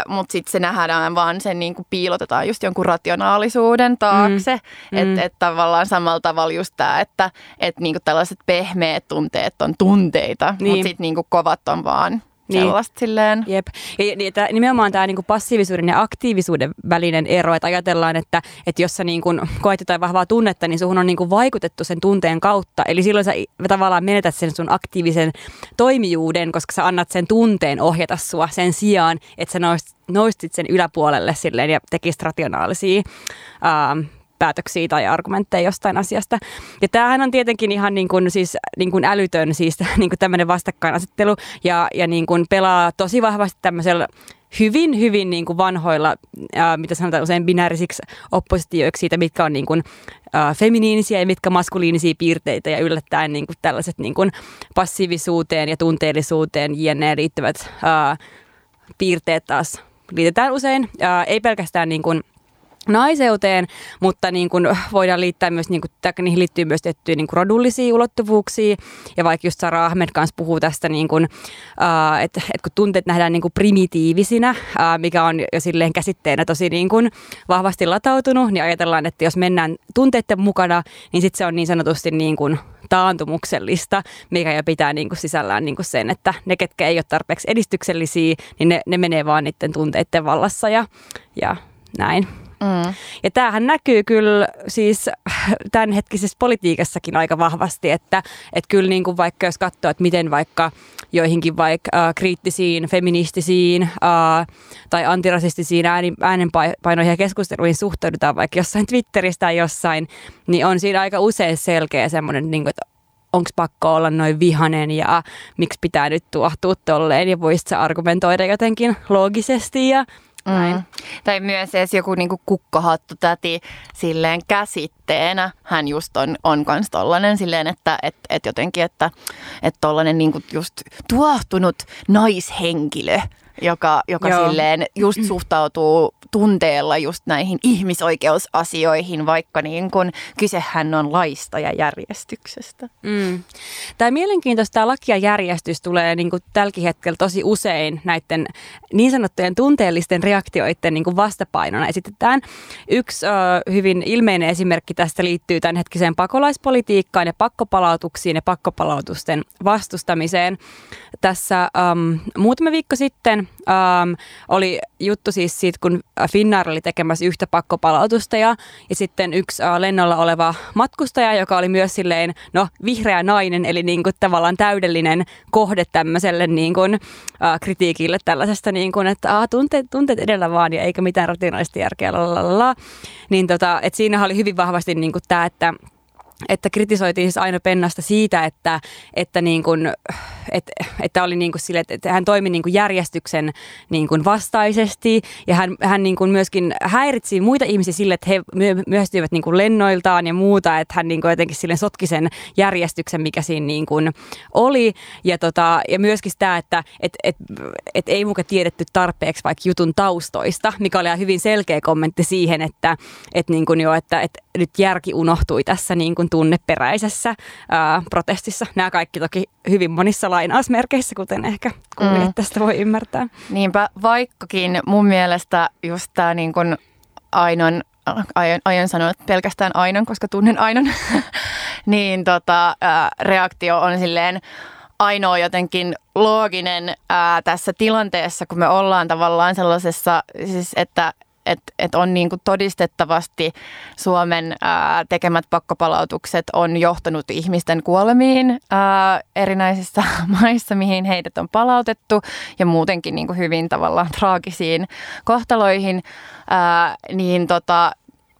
mutta sitten se nähdään vaan sen niin kuin piilotetaan just jonkun rationaalisuuden taakse, mm. että mm. et tavallaan samalla tavalla just tämä, että et niin kuin tällaiset pehmeät tunteet on tunteita, niin. mutta sitten niin kovat on vaan niin. sellaista silleen. Jep. Ja, ja tää, nimenomaan tämä niinku passiivisuuden ja aktiivisuuden välinen ero, että ajatellaan, että, että jos sä niinku koet jotain vahvaa tunnetta, niin suhun on niinku vaikutettu sen tunteen kautta. Eli silloin sä tavallaan menetät sen sun aktiivisen toimijuuden, koska sä annat sen tunteen ohjata sua sen sijaan, että sä noistit, sen yläpuolelle silleen ja tekisit rationaalisia ähm, päätöksiä tai argumentteja jostain asiasta. Ja tämähän on tietenkin ihan niin kuin, siis, niin kuin älytön siis niin kuin tämmöinen vastakkainasettelu ja, ja niin kuin pelaa tosi vahvasti tämmöisellä hyvin, hyvin niin kuin vanhoilla, ää, mitä sanotaan usein binäärisiksi oppositioiksi siitä, mitkä on niin kuin, ää, feminiinisiä ja mitkä maskuliinisia piirteitä ja yllättäen niin kuin tällaiset niin kuin passiivisuuteen ja tunteellisuuteen jne. liittyvät ää, piirteet taas liitetään usein. Ää, ei pelkästään niin kuin naiseuteen, mutta niin kuin voidaan liittää myös, niin kuin, niihin liittyy myös tiettyjä niin kuin rodullisia ulottuvuuksia. Ja vaikka just Sara Ahmed kanssa puhuu tästä, niin kuin, äh, että, että kun tunteet nähdään niin kuin primitiivisinä, äh, mikä on jo silleen käsitteenä tosi niin kuin vahvasti latautunut, niin ajatellaan, että jos mennään tunteiden mukana, niin sitten se on niin sanotusti niin kuin taantumuksellista, mikä jo pitää niin kuin sisällään niin kuin sen, että ne, ketkä ei ole tarpeeksi edistyksellisiä, niin ne, ne menee vaan niiden tunteiden vallassa ja, ja näin. Mm. Ja tämähän näkyy kyllä siis tämänhetkisessä politiikassakin aika vahvasti, että, että kyllä niin kuin vaikka jos katsoo, että miten vaikka joihinkin vaikka äh, kriittisiin, feministisiin äh, tai antirasistisiin ääni, äänenpainoihin ja keskusteluihin suhtaudutaan vaikka jossain Twitteristä tai jossain, niin on siinä aika usein selkeä semmoinen, niin kuin, että onko pakko olla noin vihanen ja miksi pitää nyt tuohtua tolleen ja voisit argumentoida jotenkin loogisesti ja näin. Mm. Tai myös edes joku niinku kukkahattu täti silleen käsitteenä. Hän just on, on kans tollanen silleen, että et, et jotenkin, että et tollanen niinku just tuohtunut naishenkilö joka, joka silleen just suhtautuu tunteella just näihin ihmisoikeusasioihin, vaikka niin kun kysehän on laista ja järjestyksestä. Mm. Tämä mielenkiintoista tämä laki ja järjestys tulee niin kuin tälläkin hetkellä tosi usein näiden niin sanottujen tunteellisten reaktioiden niin kuin vastapainona esitetään. Yksi ö, hyvin ilmeinen esimerkki tästä liittyy tämänhetkiseen pakolaispolitiikkaan ja pakkopalautuksiin ja pakkopalautusten vastustamiseen. Tässä äm, muutama viikko sitten äm, oli juttu siis siitä, kun Finnair oli tekemässä yhtä pakkopalautusta ja, ja sitten yksi äh, lennolla oleva matkustaja, joka oli myös silleen, no vihreä nainen, eli niin kuin tavallaan täydellinen kohde tämmöiselle niin kuin, äh, kritiikille tällaisesta, niin kuin, että äh, tunteet, tunteet edellä vaan ja eikä mitään rationaalista järkeä, lalala. Niin tota, että siinä oli hyvin vahvasti niin tämä, että että kritisoitiin siis aina Pennasta siitä, että, että, niin kuin, että, että oli niin kuin sille, että hän toimi niin kuin järjestyksen niin kuin vastaisesti ja hän, hän niin kuin myöskin häiritsi muita ihmisiä sille, että he myöstyivät niin kuin lennoiltaan ja muuta, että hän niin kuin jotenkin sille sotki sen järjestyksen, mikä siinä niin kuin oli ja, tota, ja myöskin sitä, että et, et, et ei muka tiedetty tarpeeksi vaikka jutun taustoista, mikä oli hyvin selkeä kommentti siihen, että et niin kuin jo, että et nyt järki unohtui tässä niin kuin tunneperäisessä ää, protestissa. Nämä kaikki toki hyvin monissa lainausmerkeissä, kuten ehkä kuulijat mm. tästä voi ymmärtää. Niinpä, vaikkakin mun mielestä just tämä niin kuin Ainon aion, aion sanoa pelkästään Ainon, koska tunnen Ainon, niin tota, ää, reaktio on silleen ainoa jotenkin looginen ää, tässä tilanteessa, kun me ollaan tavallaan sellaisessa, siis että että et on niin kuin todistettavasti Suomen ää, tekemät pakkopalautukset on johtanut ihmisten kuolemiin ää, erinäisissä maissa, mihin heidät on palautettu ja muutenkin niin kuin hyvin tavallaan traagisiin kohtaloihin, ää, niin tota,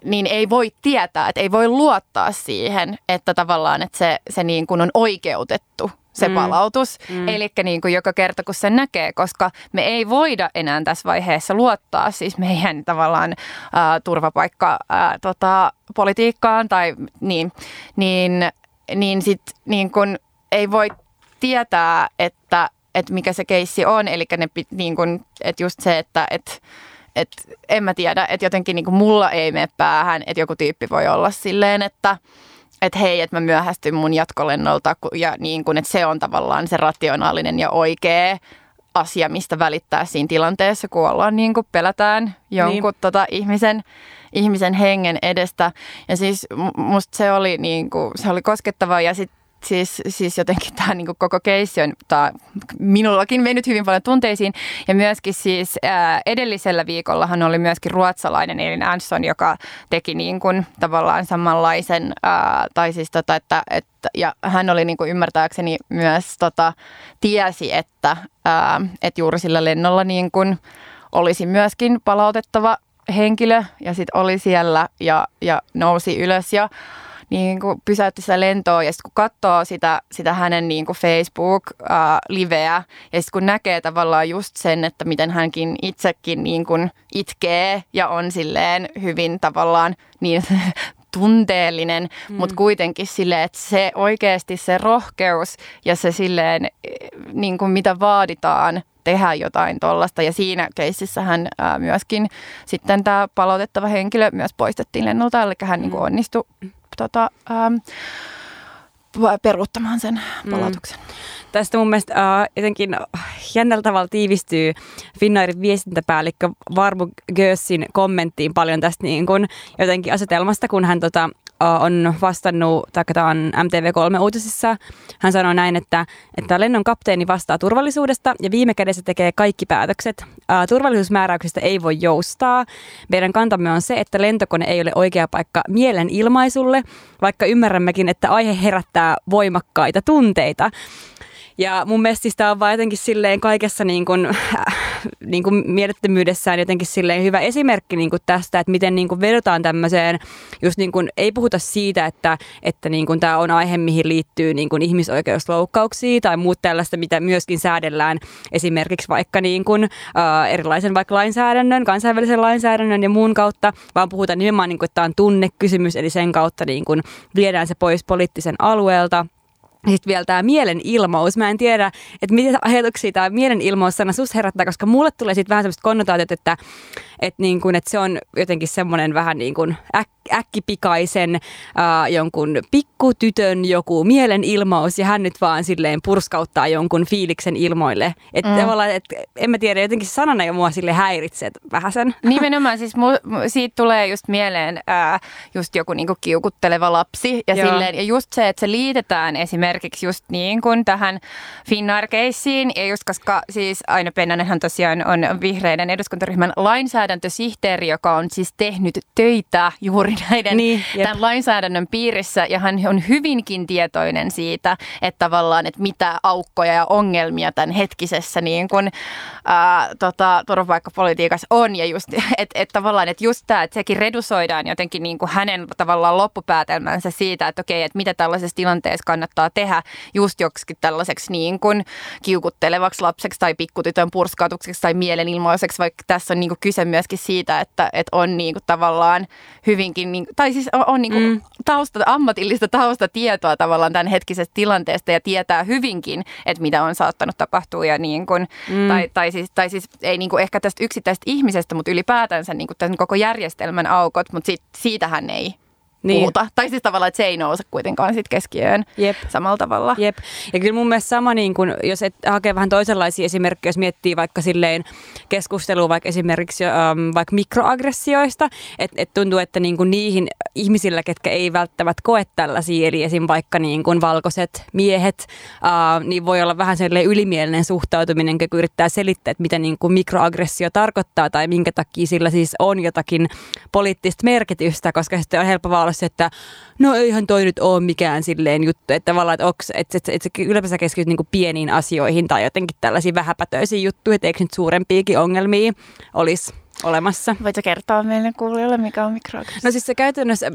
niin ei voi tietää, että ei voi luottaa siihen, että tavallaan että se, se niin kuin on oikeutettu se mm. palautus. Mm. Eli niin kuin joka kerta, kun se näkee, koska me ei voida enää tässä vaiheessa luottaa siis meidän tavallaan ää, turvapaikka ää, tota, politiikkaan tai niin, niin, niin sit niin kuin ei voi tietää, että, että mikä se keissi on. Eli ne, niin kuin, että just se, että, että että en mä tiedä, että jotenkin niin kuin mulla ei mene päähän, että joku tyyppi voi olla silleen, että että hei, että mä myöhästyn mun jatkolennolta ja niin kuin, että se on tavallaan se rationaalinen ja oikea asia, mistä välittää siinä tilanteessa, kun ollaan niin kuin pelätään jonkun niin. tota, ihmisen, ihmisen hengen edestä. Ja siis musta se oli, niin kuin, se oli koskettava ja sitten siis, siis jotenkin tämä niin koko keissi on tää, minullakin mennyt hyvin paljon tunteisiin. Ja myöskin siis ää, edellisellä viikollahan oli myöskin ruotsalainen Elin Ansson, joka teki niin kuin, tavallaan samanlaisen, ää, tai siis tota, että, että ja hän oli niin ymmärtääkseni myös tota, tiesi, että, ää, että juuri sillä lennolla niin kuin, olisi myöskin palautettava henkilö ja sitten oli siellä ja, ja nousi ylös ja niin kuin pysäytti sitä lentoa ja sitten kun katsoo sitä, sitä hänen niin kuin Facebook-liveä uh, ja sitten kun näkee tavallaan just sen, että miten hänkin itsekin niin kuin itkee ja on silleen hyvin tavallaan niin tunteellinen, mm. mutta kuitenkin silleen, että se oikeasti se rohkeus ja se silleen, niin kuin mitä vaaditaan tehdä jotain tuollaista. Ja siinä keississä hän ää, myöskin sitten tämä palautettava henkilö myös poistettiin lennolta, eli hän niin kuin mm. onnistui tota, ähm, peruuttamaan sen mm. palautuksen. Mm. Tästä mun mielestä äh, jotenkin jännällä tavalla tiivistyy Finnairin viestintäpäällikkö Varmu Gössin kommenttiin paljon tästä niin kun, jotenkin asetelmasta, kun hän tota, on vastannut, tai on MTV3-uutisissa, hän sanoi näin, että, että lennon kapteeni vastaa turvallisuudesta ja viime kädessä tekee kaikki päätökset. Turvallisuusmääräyksistä ei voi joustaa. Meidän kantamme on se, että lentokone ei ole oikea paikka mielenilmaisulle, vaikka ymmärrämmekin, että aihe herättää voimakkaita tunteita. Ja mun mielestä siis tämä on vaan jotenkin silleen kaikessa niin kuin, äh, niin kuin mielettömyydessään jotenkin silleen hyvä esimerkki niin kuin tästä, että miten niin kuin vedotaan tämmöiseen, just niin kuin, ei puhuta siitä, että, että niin kuin tämä on aihe, mihin liittyy niin kuin ihmisoikeusloukkauksia tai muut tällaista, mitä myöskin säädellään esimerkiksi vaikka niin kuin, äh, erilaisen vaikka lainsäädännön, kansainvälisen lainsäädännön ja muun kautta, vaan puhutaan nimenomaan, niin kuin, että tämä on tunnekysymys, eli sen kautta niin kuin viedään se pois poliittisen alueelta – sitten vielä tämä mielenilmaus. Mä en tiedä, että mitä ajatuksia tämä mielenilmaus-sana sus herättää, koska mulle tulee sitten vähän semmoista konnotaatiot, että, että, niin kuin, että se on jotenkin semmoinen vähän niin kuin äk, äkkipikaisen äh, jonkun pikkutytön joku mielenilmaus ja hän nyt vaan silleen purskauttaa jonkun fiiliksen ilmoille. Että mm. tavallaan, että en mä tiedä, jotenkin sanana jo mua sille häiritsee vähän sen. Nimenomaan, siis mu, siitä tulee just mieleen äh, just joku niinku kiukutteleva lapsi ja, silleen, ja just se, että se liitetään esimerkiksi just niin kuin tähän Finnair-keissiin. Ja just koska siis Aino Pennanenhan tosiaan on vihreiden eduskuntaryhmän lainsäädäntösihteeri, joka on siis tehnyt töitä juuri näiden niin, tämän lainsäädännön piirissä. Ja hän on hyvinkin tietoinen siitä, että tavallaan, että mitä aukkoja ja ongelmia tämän hetkisessä niin kuin, ää, tota, turvapaikkapolitiikassa on. Ja just, että et tavallaan, että just tämä, että sekin redusoidaan jotenkin niin kuin hänen tavallaan loppupäätelmänsä siitä, että okei, että mitä tällaisessa tilanteessa kannattaa tehdä just joksikin tällaiseksi niin kuin kiukuttelevaksi lapseksi tai pikkutytön purskautukseksi tai mielenilmaiseksi, vaikka tässä on niin kuin kyse myöskin siitä, että, että on niin kuin tavallaan hyvinkin, niin, tai siis on, on niin kuin mm. tausta, ammatillista taustatietoa tavallaan tämän hetkisestä tilanteesta ja tietää hyvinkin, että mitä on saattanut tapahtua ja niin kuin, mm. tai, tai, siis, tai siis ei niin kuin ehkä tästä yksittäisestä ihmisestä, mutta ylipäätänsä niin kuin tämän koko järjestelmän aukot, mutta siitä, siitähän ei niin. puhuta. Tai siis tavallaan, että se ei nouse kuitenkaan sit keskiöön Jep. samalla tavalla. Jep. Ja kyllä mun mielestä sama, niin kun, jos et hakee vähän toisenlaisia esimerkkejä, jos miettii vaikka silleen keskustelua vaikka esimerkiksi ähm, vaikka mikroaggressioista, että et tuntuu, että niin kun niihin ihmisillä, ketkä ei välttämättä koe tällaisia, eli esim. vaikka niin kun valkoiset miehet, äh, niin voi olla vähän sellainen ylimielinen suhtautuminen, kun yrittää selittää, että mitä niin kun mikroaggressio tarkoittaa tai minkä takia sillä siis on jotakin poliittista merkitystä, koska sitten on helppo olla se, että no eihän toi nyt ole mikään silleen juttu, että tavallaan, että, onks, että, että, että ylipäänsä keskityt niin pieniin asioihin tai jotenkin tällaisiin vähäpätöisiin juttuihin, että eikö nyt suurempiakin ongelmia olisi olemassa. Voitko kertoa meille kuulijoille, mikä on mikroaggressio? No siis se käytännössä,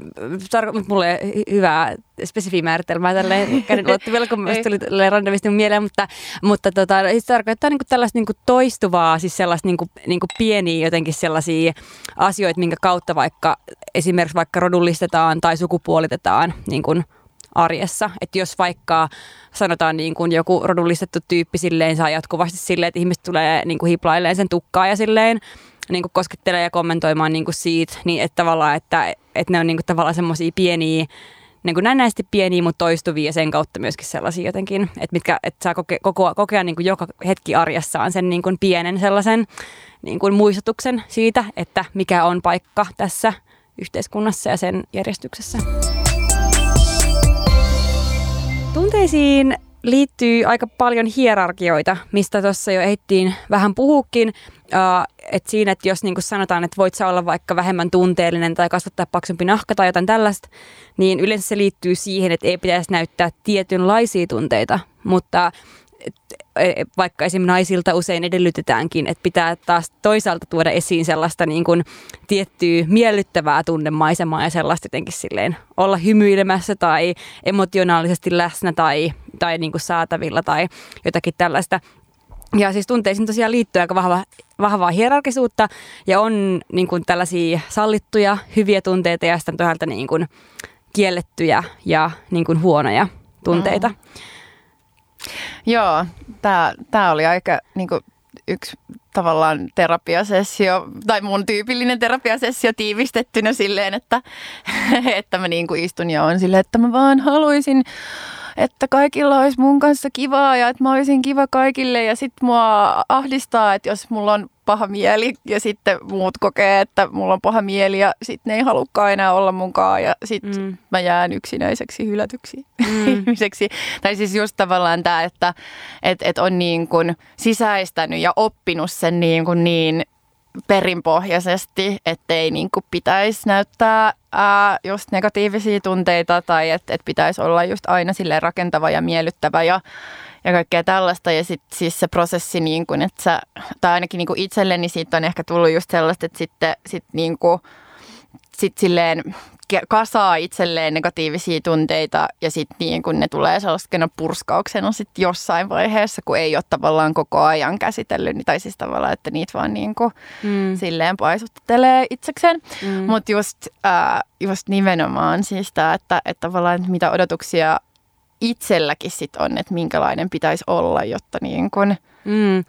tarkoittaa mulle hyvää spesifiä määritelmää tälleen käden ulottuvilla, kun myös tuli randomisti mieleen, mutta, mutta tota, siis se tarkoittaa niinku tällaista niinku toistuvaa, siis sellaista niinku, niinku pieniä jotenkin sellaisia asioita, minkä kautta vaikka esimerkiksi vaikka rodullistetaan tai sukupuolitetaan niin kuin arjessa. Että jos vaikka sanotaan niin kuin joku rodullistettu tyyppi silleen saa jatkuvasti silleen, että ihmiset tulee niin kuin hiplailleen sen tukkaa ja silleen niin kuin koskettelee ja kommentoimaan niin kuin siitä, niin että tavallaan, että, että ne on niin kuin tavallaan semmoisia pieniä, niin kuin näennäisesti pieniä, mutta toistuvia ja sen kautta myöskin sellaisia jotenkin, että, mitkä, että saa koke, koko, kokea niin kuin joka hetki arjessaan sen niin kuin pienen sellaisen niin kuin muistutuksen siitä, että mikä on paikka tässä yhteiskunnassa ja sen järjestyksessä. Tunteisiin liittyy aika paljon hierarkioita, mistä tuossa jo ehdittiin vähän puhukin. Uh, että siinä, että jos niin sanotaan, että voit sä olla vaikka vähemmän tunteellinen tai kasvattaa paksumpi nahka tai jotain tällaista, niin yleensä se liittyy siihen, että ei pitäisi näyttää tietynlaisia tunteita. Mutta vaikka esimerkiksi naisilta usein edellytetäänkin, että pitää taas toisaalta tuoda esiin sellaista niin kuin tiettyä miellyttävää tunnemaisemaa ja sellaista jotenkin silleen olla hymyilemässä tai emotionaalisesti läsnä tai, tai niin kuin saatavilla tai jotakin tällaista. Ja siis tunteisiin tosiaan liittyy aika vahva, vahvaa hierarkisuutta ja on niin kuin tällaisia sallittuja, hyviä tunteita ja sitten toisaalta niin kuin kiellettyjä ja niin kuin huonoja tunteita. Mm. Joo, tämä, oli aika niin kuin, yksi tavallaan terapiasessio, tai mun tyypillinen terapiasessio tiivistettynä silleen, että, että mä niin kuin istun ja on silleen, että mä vaan haluaisin että kaikilla olisi mun kanssa kivaa ja että mä olisin kiva kaikille ja sitten mua ahdistaa, että jos mulla on paha mieli ja sitten muut kokee, että mulla on paha mieli ja sitten ne ei halukkaan enää olla munkaan ja sitten mm. mä jään yksinäiseksi hylätyksi mm. ihmiseksi. Tai siis just tavallaan tämä, että et, et on niin kuin sisäistänyt ja oppinut sen niin, kuin niin perinpohjaisesti, ettei niin kuin pitäisi näyttää ää, just negatiivisia tunteita tai että et pitäisi olla just aina sille rakentava ja miellyttävä ja, ja kaikkea tällaista. Ja sitten siis se prosessi, niin kuin, että sä, tai ainakin niin kuin itselleni siitä on ehkä tullut just sellaista, että sitten sit niin kuin, sit silleen kasaa itselleen negatiivisia tunteita ja sitten niin kun ne tulee sellaisena purskauksena sit jossain vaiheessa, kun ei ole tavallaan koko ajan käsitellyt, tai siis tavallaan, että niitä vaan niin kuin mm. silleen paisuttelee itsekseen. Mm. Mutta just, äh, just nimenomaan siis tämä, että, että tavallaan että mitä odotuksia itselläkin sit on, että minkälainen pitäisi olla, jotta niin kun mm.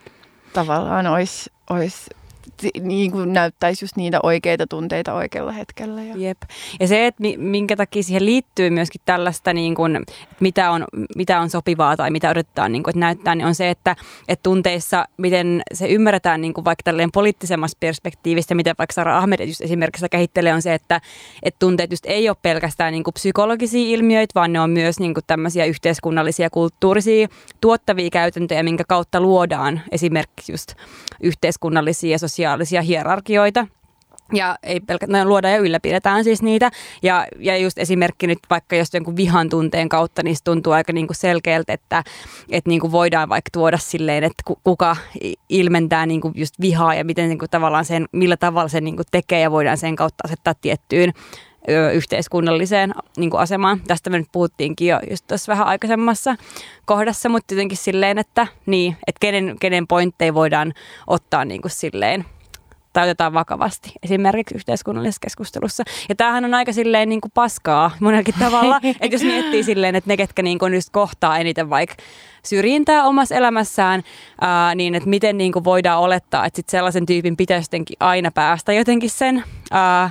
tavallaan olisi, olisi niin kuin näyttäisi just niitä oikeita tunteita oikealla hetkellä. Ja. Jep. Ja se, että minkä takia siihen liittyy myöskin tällaista, niin kuin, mitä on, mitä on sopivaa tai mitä odotetaan niin kuin, että näyttää, niin on se, että, että tunteissa, miten se ymmärretään niin kuin vaikka tälleen poliittisemmassa perspektiivistä, mitä vaikka Sara Ahmed just esimerkiksi kehittelee, on se, että, että tunteet just ei ole pelkästään niin kuin psykologisia ilmiöitä, vaan ne on myös niin kuin tämmöisiä yhteiskunnallisia, kulttuurisia, tuottavia käytäntöjä, minkä kautta luodaan esimerkiksi just yhteiskunnallisia ja sosiaalisia hierarkioita. Ja ei pelkästään luoda ja ylläpidetään siis niitä. Ja, ja just esimerkki nyt vaikka jos jonkun vihan tunteen kautta, niin se tuntuu aika niin kuin selkeältä, että, että niin kuin voidaan vaikka tuoda silleen, että kuka ilmentää niin kuin just vihaa ja miten niin kuin tavallaan sen, millä tavalla se niin kuin tekee ja voidaan sen kautta asettaa tiettyyn yhteiskunnalliseen niin kuin asemaan. Tästä me nyt puhuttiinkin jo just tuossa vähän aikaisemmassa kohdassa, mutta jotenkin silleen, että, niin, että kenen, kenen pointteja voidaan ottaa niin kuin silleen tai otetaan vakavasti esimerkiksi yhteiskunnallisessa keskustelussa. Ja tämähän on aika silleen niin kuin paskaa monellakin tavalla, että jos miettii silleen, että ne, ketkä niin kuin just kohtaa eniten vaikka syrjintää omassa elämässään, ää, niin että miten niin kuin voidaan olettaa, että sit sellaisen tyypin pitäisi jotenkin aina päästä jotenkin sen ää,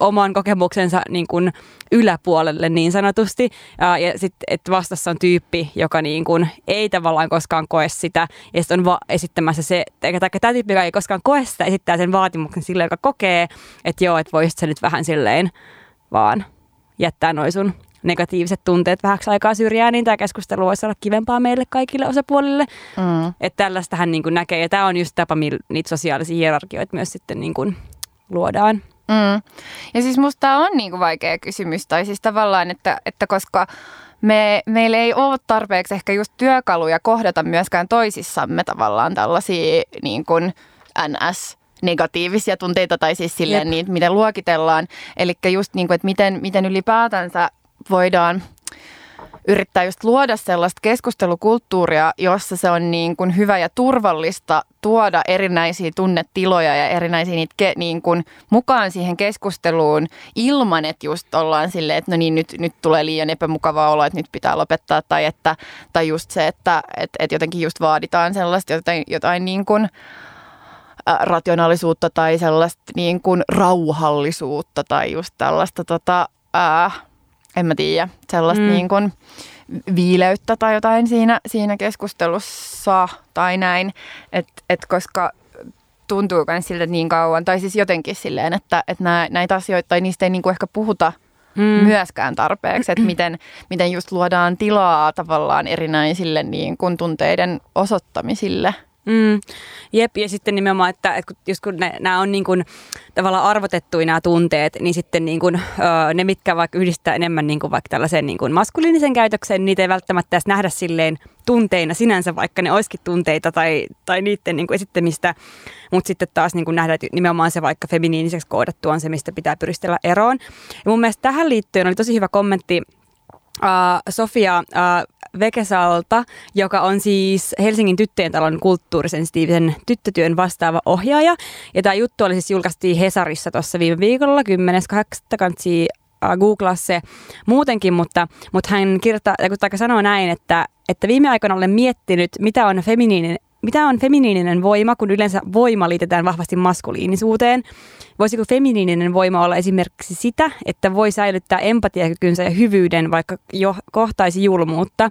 oman kokemuksensa niin kuin yläpuolelle niin sanotusti. Ja, ja sitten, että vastassa on tyyppi, joka niin kuin ei tavallaan koskaan koe sitä, ja sitten on va- esittämässä se, tai tämä tyyppi, joka ei koskaan koe sitä, esittää sen vaatimuksen sille, joka kokee, että joo, että voisit sä nyt vähän silleen vaan jättää noin sun negatiiviset tunteet vähäksi aikaa syrjään, niin tämä keskustelu voisi olla kivempaa meille kaikille osapuolille. Mm. Että tällaistähän niin kuin näkee, ja tämä on just tapa, millä niitä sosiaalisia hierarkioita myös sitten niin kuin luodaan. Mm. Ja siis musta tämä on niinku vaikea kysymys, tai siis tavallaan, että, että koska me, meillä ei ole tarpeeksi ehkä just työkaluja kohdata myöskään toisissamme tavallaan tällaisia niin kuin NS negatiivisia tunteita tai siis silleen niitä, miten luokitellaan. Eli just niin kuin, että miten, miten ylipäätänsä voidaan yrittää just luoda sellaista keskustelukulttuuria, jossa se on niin kuin hyvä ja turvallista tuoda erinäisiä tunnetiloja ja erinäisiä niitä ke, niin kuin mukaan siihen keskusteluun ilman, että just ollaan silleen, että no niin, nyt, nyt tulee liian epämukava olo, että nyt pitää lopettaa. Tai, että, tai just se, että et, et jotenkin just vaaditaan sellaista jotain, jotain niin kuin, rationaalisuutta tai sellaista niin kuin rauhallisuutta tai just tällaista tota, ää, en mä tiedä, sellaista mm. niin kuin viileyttä tai jotain siinä, siinä keskustelussa tai näin, että et koska tuntuu myös siltä niin kauan, tai siis jotenkin silleen, että, että nää, näitä asioita, tai niistä ei niin kuin ehkä puhuta mm. myöskään tarpeeksi, että miten, miten just luodaan tilaa tavallaan erinäisille niin kuin tunteiden osoittamisille – Mm, jep, ja sitten nimenomaan, että, että just kun nämä on niin kuin, tavallaan arvotettuja nämä tunteet, niin sitten niin kuin, ne, mitkä vaikka yhdistää enemmän niin kuin vaikka tällaisen niin kuin maskuliinisen käytöksen, niitä ei välttämättä edes nähdä silleen tunteina sinänsä, vaikka ne olisikin tunteita tai, tai niiden niin kuin esittämistä, mutta sitten taas niin kuin nähdä, että nimenomaan se vaikka feminiiniseksi koodattu on se, mistä pitää pyristellä eroon. Ja mun mielestä tähän liittyen oli tosi hyvä kommentti uh, Sofia uh, Vekesalta, joka on siis Helsingin tyttöjen talon kulttuurisensitiivisen tyttötyön vastaava ohjaaja. Ja tämä juttu oli siis julkaistiin Hesarissa tuossa viime viikolla 10.8. kansi googlaa se muutenkin, mutta, mutta hän kirjoittaa, sanoo näin, että, että viime aikoina olen miettinyt, mitä on feminiininen mitä on feminiininen voima, kun yleensä voima liitetään vahvasti maskuliinisuuteen? Voisiko feminiininen voima olla esimerkiksi sitä, että voi säilyttää empatiakykynsä ja hyvyyden, vaikka jo kohtaisi julmuutta?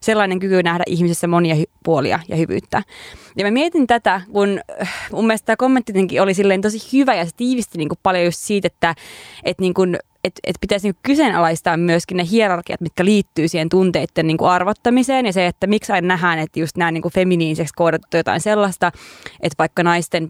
Sellainen kyky nähdä ihmisessä monia hy- puolia ja hyvyyttä. Ja mä mietin tätä, kun äh, mun mielestä tämä kommentti oli silleen tosi hyvä ja se tiivisti niin kuin paljon just siitä, että, että niin kuin että et pitäisi niinku kyseenalaistaa myöskin ne hierarkiat, mitkä liittyy siihen tunteiden niinku arvottamiseen ja se, että miksi aina nähdään, että just nämä niinku feminiiniseksi koodattu jotain sellaista, että vaikka naisten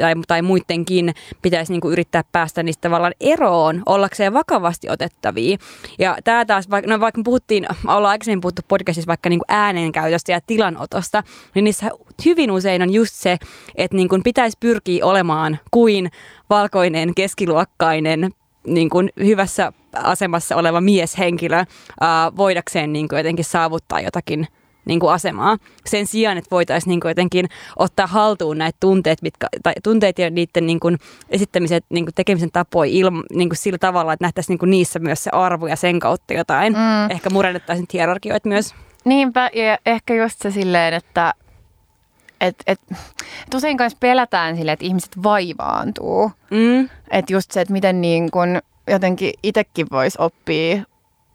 tai, tai muidenkin pitäisi niinku yrittää päästä niistä tavallaan eroon ollakseen vakavasti otettavia. Ja tämä taas, vaikka, no vaikka puhuttiin, ollaan aikaisemmin puhuttu podcastissa vaikka niinku äänenkäytöstä ja tilanotosta, niin niissä hyvin usein on just se, että niinku pitäisi pyrkiä olemaan kuin valkoinen, keskiluokkainen, niin kuin hyvässä asemassa oleva mieshenkilö ää, voidakseen niin kuin jotenkin saavuttaa jotakin niin kuin asemaa. Sen sijaan, että voitaisiin niin kuin jotenkin ottaa haltuun näitä tunteet, mitkä, tai tunteet ja niiden niin kuin esittämiset, niin kuin tekemisen tapoja ilma, niin kuin sillä tavalla, että nähtäisiin niin kuin niissä myös se arvo ja sen kautta jotain. Mm. Ehkä murennettaisiin hierarkioita myös. Niinpä, ja ehkä just se silleen, että et, et, et usein kanssa pelätään sille, että ihmiset vaivaantuu. Mm. Että just se, että miten niin kun jotenkin itsekin voisi oppia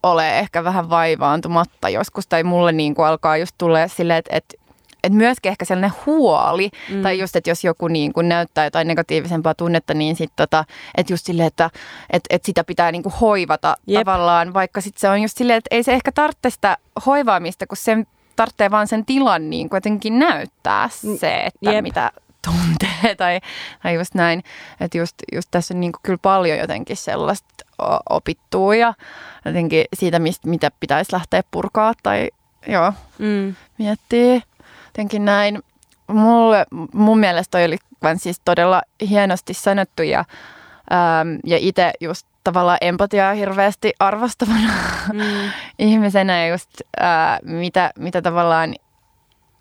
ole ehkä vähän vaivaantumatta joskus. Tai mulle niin kuin alkaa just tulla silleen, että, että että myöskin ehkä sellainen huoli, mm. tai just, että jos joku niin kuin näyttää jotain negatiivisempaa tunnetta, niin sitten tota, että just silleen, että et, et sitä pitää niin kuin hoivata Jep. tavallaan, vaikka sitten se on just silleen, että ei se ehkä tarvitse sitä hoivaamista, kun sen tarvitsee vaan sen tilan niin kuitenkin näyttää se, että Jep. mitä tuntee tai, tai just näin. Että just, just tässä on niin kyllä paljon jotenkin sellaista opittua ja jotenkin siitä, mistä, mitä pitäisi lähteä purkaa tai joo, mm. miettiä jotenkin näin. Mulle, mun mielestä toi oli siis todella hienosti sanottu ja, ja itse just tavallaan empatiaa hirveästi arvostavana mm. ihmisenä ja just ää, mitä, mitä tavallaan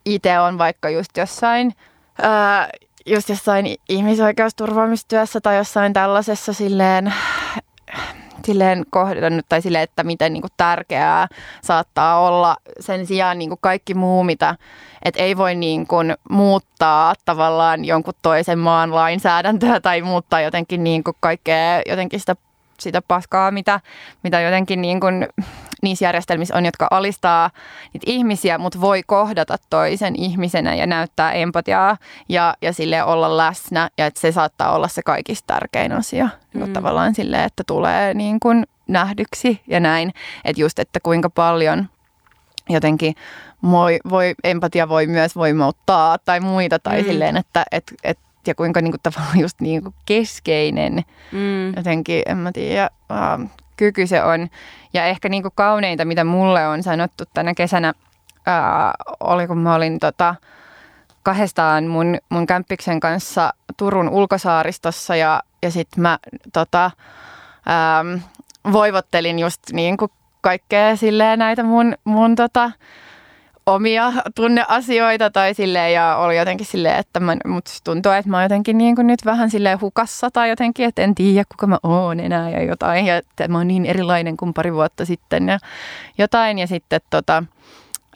itse on vaikka just jossain, ää, just jossain ihmisoikeusturvaamistyössä tai jossain tällaisessa silleen, silleen kohdannut tai silleen, että miten niin kuin tärkeää saattaa olla sen sijaan niin kuin kaikki muu, mitä että ei voi niin kuin muuttaa tavallaan jonkun toisen maan lainsäädäntöä tai muuttaa jotenkin niin kuin kaikkea jotenkin sitä sitä paskaa, mitä, mitä jotenkin niin kuin niissä järjestelmissä on, jotka alistaa niitä ihmisiä, mutta voi kohdata toisen ihmisenä ja näyttää empatiaa ja, ja sille olla läsnä ja että se saattaa olla se kaikista tärkein asia mm. tavallaan sille, että tulee niin kuin nähdyksi ja näin, että just, että kuinka paljon jotenkin voi, voi, empatia voi myös voimauttaa tai muita tai mm. silleen, että et, et ja kuinka niin kuin, tavallaan just niin kuin keskeinen mm. jotenkin, en mä tiedä, uh, kyky se on. Ja ehkä niin kuin kauneinta, mitä mulle on sanottu tänä kesänä, uh, oli kun mä olin tota, kahdestaan mun, mun kämppiksen kanssa Turun ulkosaaristossa ja, ja sitten mä tota, um, voivottelin just niin kuin kaikkea silleen näitä mun, mun tota, omia tunneasioita tai silleen ja oli jotenkin silleen, että mä, mut tuntuu, että mä oon jotenkin niin kuin nyt vähän silleen hukassa tai jotenkin, että en tiedä kuka mä oon enää ja jotain. Ja että mä oon niin erilainen kuin pari vuotta sitten ja jotain. Ja sitten tota,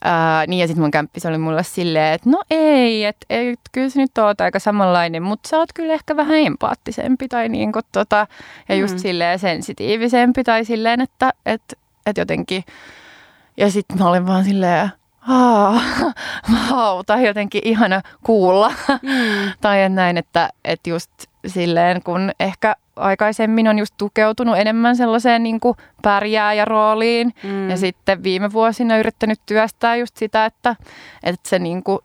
Ää, niin ja sitten mun kämppis oli mulle silleen, että no ei, että et, kyllä sä nyt oot aika samanlainen, mutta sä oot kyllä ehkä vähän empaattisempi tai niin kuin tota, ja just mm. silleen sensitiivisempi tai silleen, että et, et jotenkin, ja sitten mä olin vaan silleen, vau, tai jotenkin ihana kuulla. Mm. tai näin, että, että just silleen, kun ehkä aikaisemmin on just tukeutunut enemmän sellaiseen niin kuin pärjääjärooliin. Mm. Ja sitten viime vuosina yrittänyt työstää just sitä, että, että se niin kuin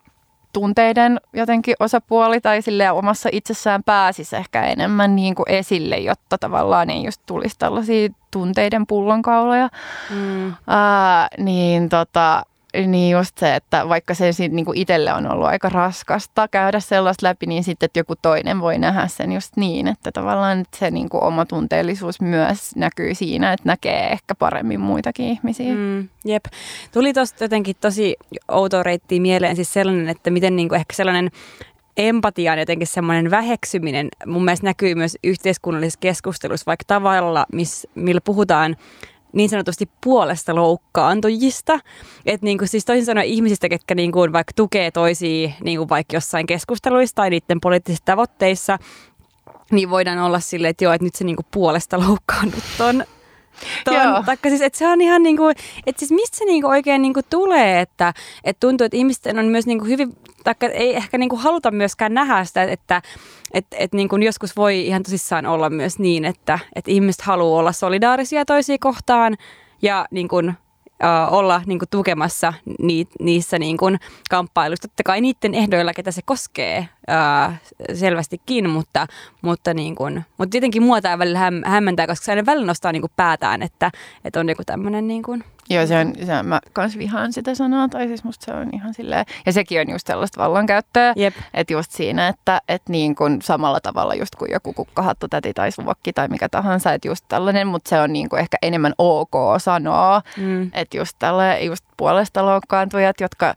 tunteiden jotenkin osapuoli tai sille omassa itsessään pääsisi ehkä enemmän niin kuin esille, jotta tavallaan ei just tulisi tällaisia tunteiden pullonkauloja. Mm. Ää, niin tota, niin just se, että vaikka se niin kuin itselle on ollut aika raskasta käydä sellaista läpi, niin sitten että joku toinen voi nähdä sen just niin, että tavallaan että se niin kuin oma tunteellisuus myös näkyy siinä, että näkee ehkä paremmin muitakin ihmisiä. Mm, jep. Tuli tosta jotenkin tosi outo reitti mieleen siis sellainen, että miten niin kuin ehkä sellainen empatian jotenkin semmoinen väheksyminen mun mielestä näkyy myös yhteiskunnallisessa keskustelussa, vaikka tavalla, miss, millä puhutaan niin sanotusti puolesta loukkaantujista. Että niin kuin, siis toisin sanoen ihmisistä, ketkä niin kuin vaikka tukee toisia niin kuin vaikka jossain keskusteluissa tai niiden poliittisissa tavoitteissa, niin voidaan olla silleen, että joo, että nyt se niin kuin puolesta loukkaannut on Ton, taikka siis, että se on ihan niinku, että siis mistä se niinku oikein niinku tulee, että, että tuntuu, että ihmisten on myös niinku hyvin, taikka ei ehkä niinku haluta myöskään nähdä sitä, että että et niinku joskus voi ihan tosissaan olla myös niin, että, että ihmiset haluaa olla solidaarisia toisia kohtaan ja niinku, uh, olla niin kuin, tukemassa ni, niissä niin kuin, kamppailuissa. Totta kai niiden ehdoilla, ketä se koskee uh, selvästikin, mutta, mutta, niin kuin, mutta tietenkin mua tämä välillä häm, hämmentää, koska se aina välillä nostaa niin kuin, päätään, että, että on joku tämmöinen niin Joo, se on, se on, mä kans vihaan sitä sanaa, tai siis musta se on ihan silleen, ja sekin on just sellaista vallankäyttöä, Jep. että just siinä, että et niin kuin samalla tavalla just kuin joku kukkahattu täti tai suvakki tai mikä tahansa, että just tällainen, mutta se on niin kuin ehkä enemmän ok sanoa, mm. että just tälle just puolesta loukkaantujat, jotka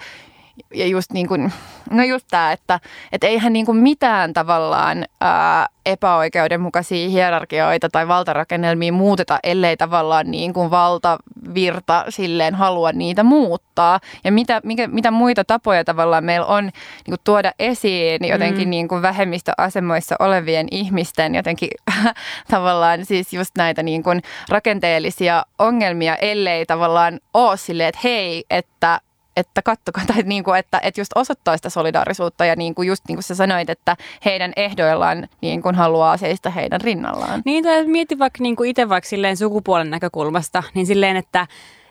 ja just niin kuin, no just tämä, että et eihän niin kuin mitään tavallaan ää, epäoikeudenmukaisia hierarkioita tai valtarakennelmia muuteta, ellei tavallaan niin kuin valtavirta silleen halua niitä muuttaa. Ja mitä, mikä, mitä muita tapoja tavallaan meillä on niin kuin tuoda esiin jotenkin mm. niin kuin vähemmistöasemoissa olevien ihmisten jotenkin tavallaan siis just näitä niin kuin rakenteellisia ongelmia, ellei tavallaan ole silleen, että hei, että että kattokaa, tai niin kuin, että, että just osoittaa sitä solidaarisuutta ja niin kuin just niin kuin sä sanoit, että heidän ehdoillaan niin kuin haluaa seistä heidän rinnallaan. Niin, tai mieti vaikka niin kuin itse vaikka silleen sukupuolen näkökulmasta, niin silleen, että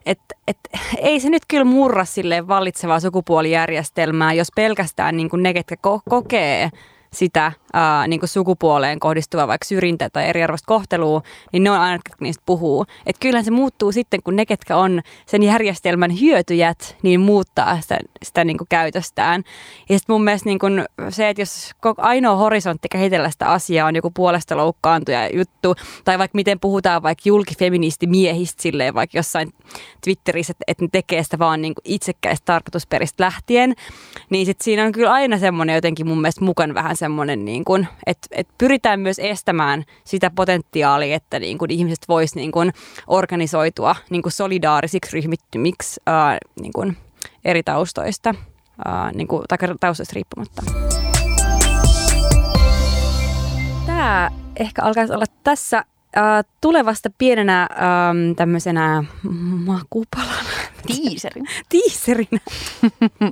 et, et, ei se nyt kyllä murra silleen vallitsevaa sukupuolijärjestelmää, jos pelkästään niin kuin ne, ketkä ko- kokee sitä ää, niin kuin sukupuoleen kohdistuvaa vaikka syrjintää tai eriarvoista kohtelua, niin ne on aina, jotka niistä puhuu. Että kyllähän se muuttuu sitten, kun ne, ketkä on sen järjestelmän hyötyjät, niin muuttaa sitä, sitä niin kuin käytöstään. Ja sitten mun mielestä niin kuin se, että jos ainoa horisontti kehitellä sitä asiaa on joku puolesta loukkaantuja juttu, tai vaikka miten puhutaan vaikka julkifeministimiehistä silleen vaikka jossain Twitterissä, että, että ne tekee sitä vaan niin itsekkäistä tarkoitusperistä lähtien, niin sitten siinä on kyllä aina semmoinen jotenkin mun mielestä mukaan vähän semmoinen, niin kuin, että, että pyritään myös estämään sitä potentiaalia, että niin kuin ihmiset vois niin kuin organisoitua niin kuin solidaarisiksi ryhmittymiksi ää, niin kuin eri taustoista, ää, niin kuin, tai taustoista riippumatta. Tämä ehkä alkaisi olla tässä äh, tulevasta pienenä ähm, tämmöisenä makupalana. Tiiserin. Tiiserin.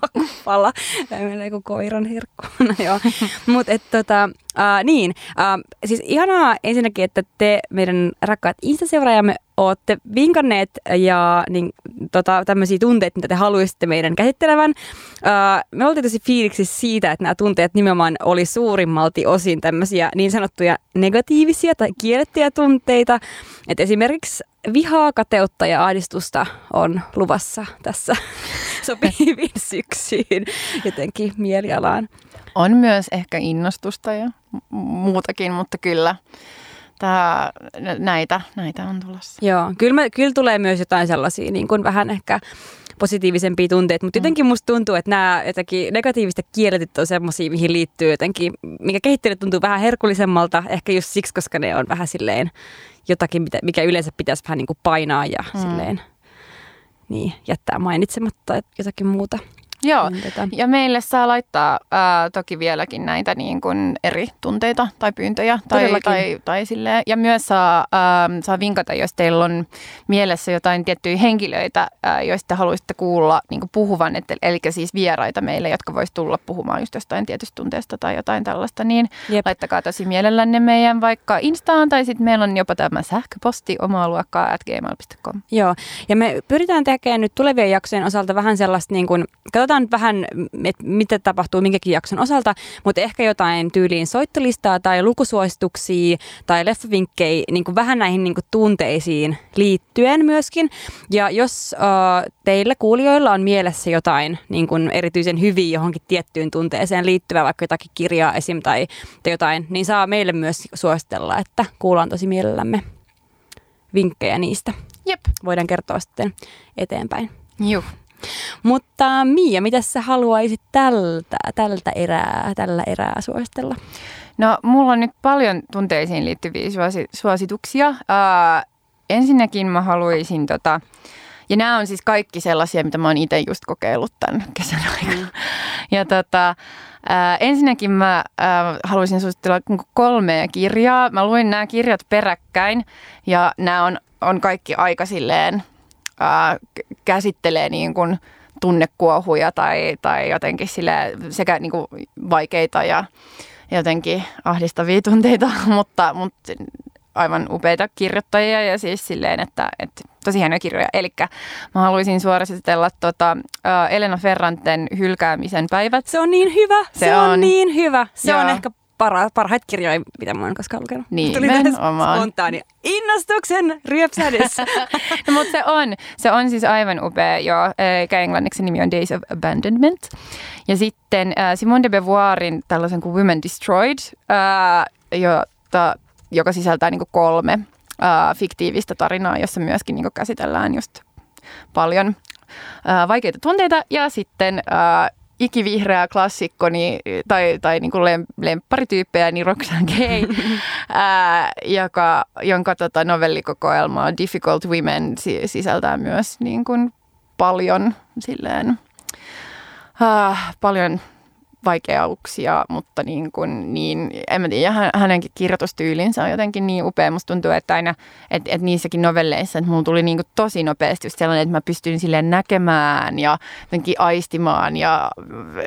Makupala. Menee kuin koiran herkkuna, joo. Mutta tota, äh, niin, äh, siis ihanaa ensinnäkin, että te meidän rakkaat Insta-seuraajamme olette vinkanneet ja niin, tota, tämmöisiä tunteita, mitä te haluaisitte meidän käsittelevän. Uh, me oltiin tosi fiiliksissä siitä, että nämä tunteet nimenomaan oli suurimmalti osin tämmöisiä niin sanottuja negatiivisia tai kiellettyjä tunteita. Et esimerkiksi vihaa, kateutta ja ahdistusta on luvassa tässä sopii hyvin syksyyn jotenkin mielialaan. On myös ehkä innostusta ja muutakin, mutta kyllä Tää, näitä, näitä on tulossa. Joo, kyllä, mä, kyllä tulee myös jotain sellaisia niin kuin vähän ehkä positiivisempia tunteita, mutta mm. jotenkin musta tuntuu, että nämä jotenkin negatiivista kieletit on semmoisia, mihin liittyy jotenkin, mikä kehittely tuntuu vähän herkullisemmalta, ehkä just siksi, koska ne on vähän silleen jotakin, mikä yleensä pitäisi vähän niin kuin painaa ja mm. silleen niin, jättää mainitsematta jotakin muuta. Joo, niin, tota. ja meille saa laittaa ää, toki vieläkin näitä niin kuin eri tunteita tai pyyntöjä. Tai, tai, tai silleen. Ja myös saa, ää, saa vinkata, jos teillä on mielessä jotain tiettyjä henkilöitä, ää, joista haluaisitte kuulla niin kuin puhuvan, että, eli siis vieraita meille, jotka voisi tulla puhumaan just jostain tietystä tunteesta tai jotain tällaista, niin Jep. laittakaa tosi mielellänne meidän vaikka Instaan tai sitten meillä on jopa tämä sähköposti omaa luokkaa at gmail.com. Joo, ja me pyritään tekemään nyt tulevien jaksojen osalta vähän sellaista, niin kuin, katsotaan katsotaan nyt vähän, että mitä tapahtuu minkäkin jakson osalta, mutta ehkä jotain tyyliin soittolistaa tai lukusuosituksia tai leffavinkkejä niin kuin vähän näihin niin kuin tunteisiin liittyen myöskin. Ja jos uh, teillä kuulijoilla on mielessä jotain niin kuin erityisen hyvin johonkin tiettyyn tunteeseen liittyvää, vaikka jotakin kirjaa esim. tai, tai jotain, niin saa meille myös suositella, että kuullaan tosi mielellämme vinkkejä niistä. Jep. Voidaan kertoa sitten eteenpäin. Juh. Mutta Mia, mitä sä haluaisit tältä, tältä erää, tällä erää suositella? No, mulla on nyt paljon tunteisiin liittyviä suosi- suosituksia. Uh, ensinnäkin mä haluaisin tota, ja nämä on siis kaikki sellaisia, mitä mä oon itse just kokeillut tämän kesän aikana. Mm. Ja tota, Äh, ensinnäkin mä äh, haluaisin suositella kolmea kirjaa. Mä luin nämä kirjat peräkkäin ja nämä on, on kaikki aika silleen ää, käsittelee niin kuin tunnekuohuja tai, tai jotenkin sille sekä niin kuin vaikeita ja jotenkin ahdistavia tunteita, mutta, mutta aivan upeita kirjoittajia ja siis silleen, että, että tosi hienoja kirjoja. Eli mä haluaisin suorasitella tota, uh, Elena Ferranten hylkäämisen päivät. Se on niin hyvä, se, se on, on niin hyvä. Se Joo. on ehkä para, parhaita kirjoja, mitä mä oon koskaan lukenut. Nimenomaan. Spontaani innostuksen ryöpsähdys. no, mutta se on, se on siis aivan upea jo. Eikä englanniksi nimi on Days of Abandonment. Ja sitten äh, Simone de Beauvoirin tällaisen kuin Women Destroyed, äh, jota, joka sisältää niin kolme äh, fiktiivistä tarinaa, jossa myöskin niin käsitellään just paljon äh, vaikeita tunteita ja sitten äh, ikivihreä klassikko niin, tai, tai niin kuin lempparityyppejä, niin Roxanne Gay, ää, joka, jonka tota, novellikokoelma Difficult Women sisältää myös niin kuin paljon silleen, äh, paljon vaikeuksia, mutta niin, kuin, niin en mä tiedä, hänenkin kirjoitustyylinsä on jotenkin niin upea. Musta tuntuu, että aina, että, että niissäkin novelleissa, että mulla tuli niin kuin tosi nopeasti just sellainen, että mä pystyin silleen näkemään ja jotenkin aistimaan ja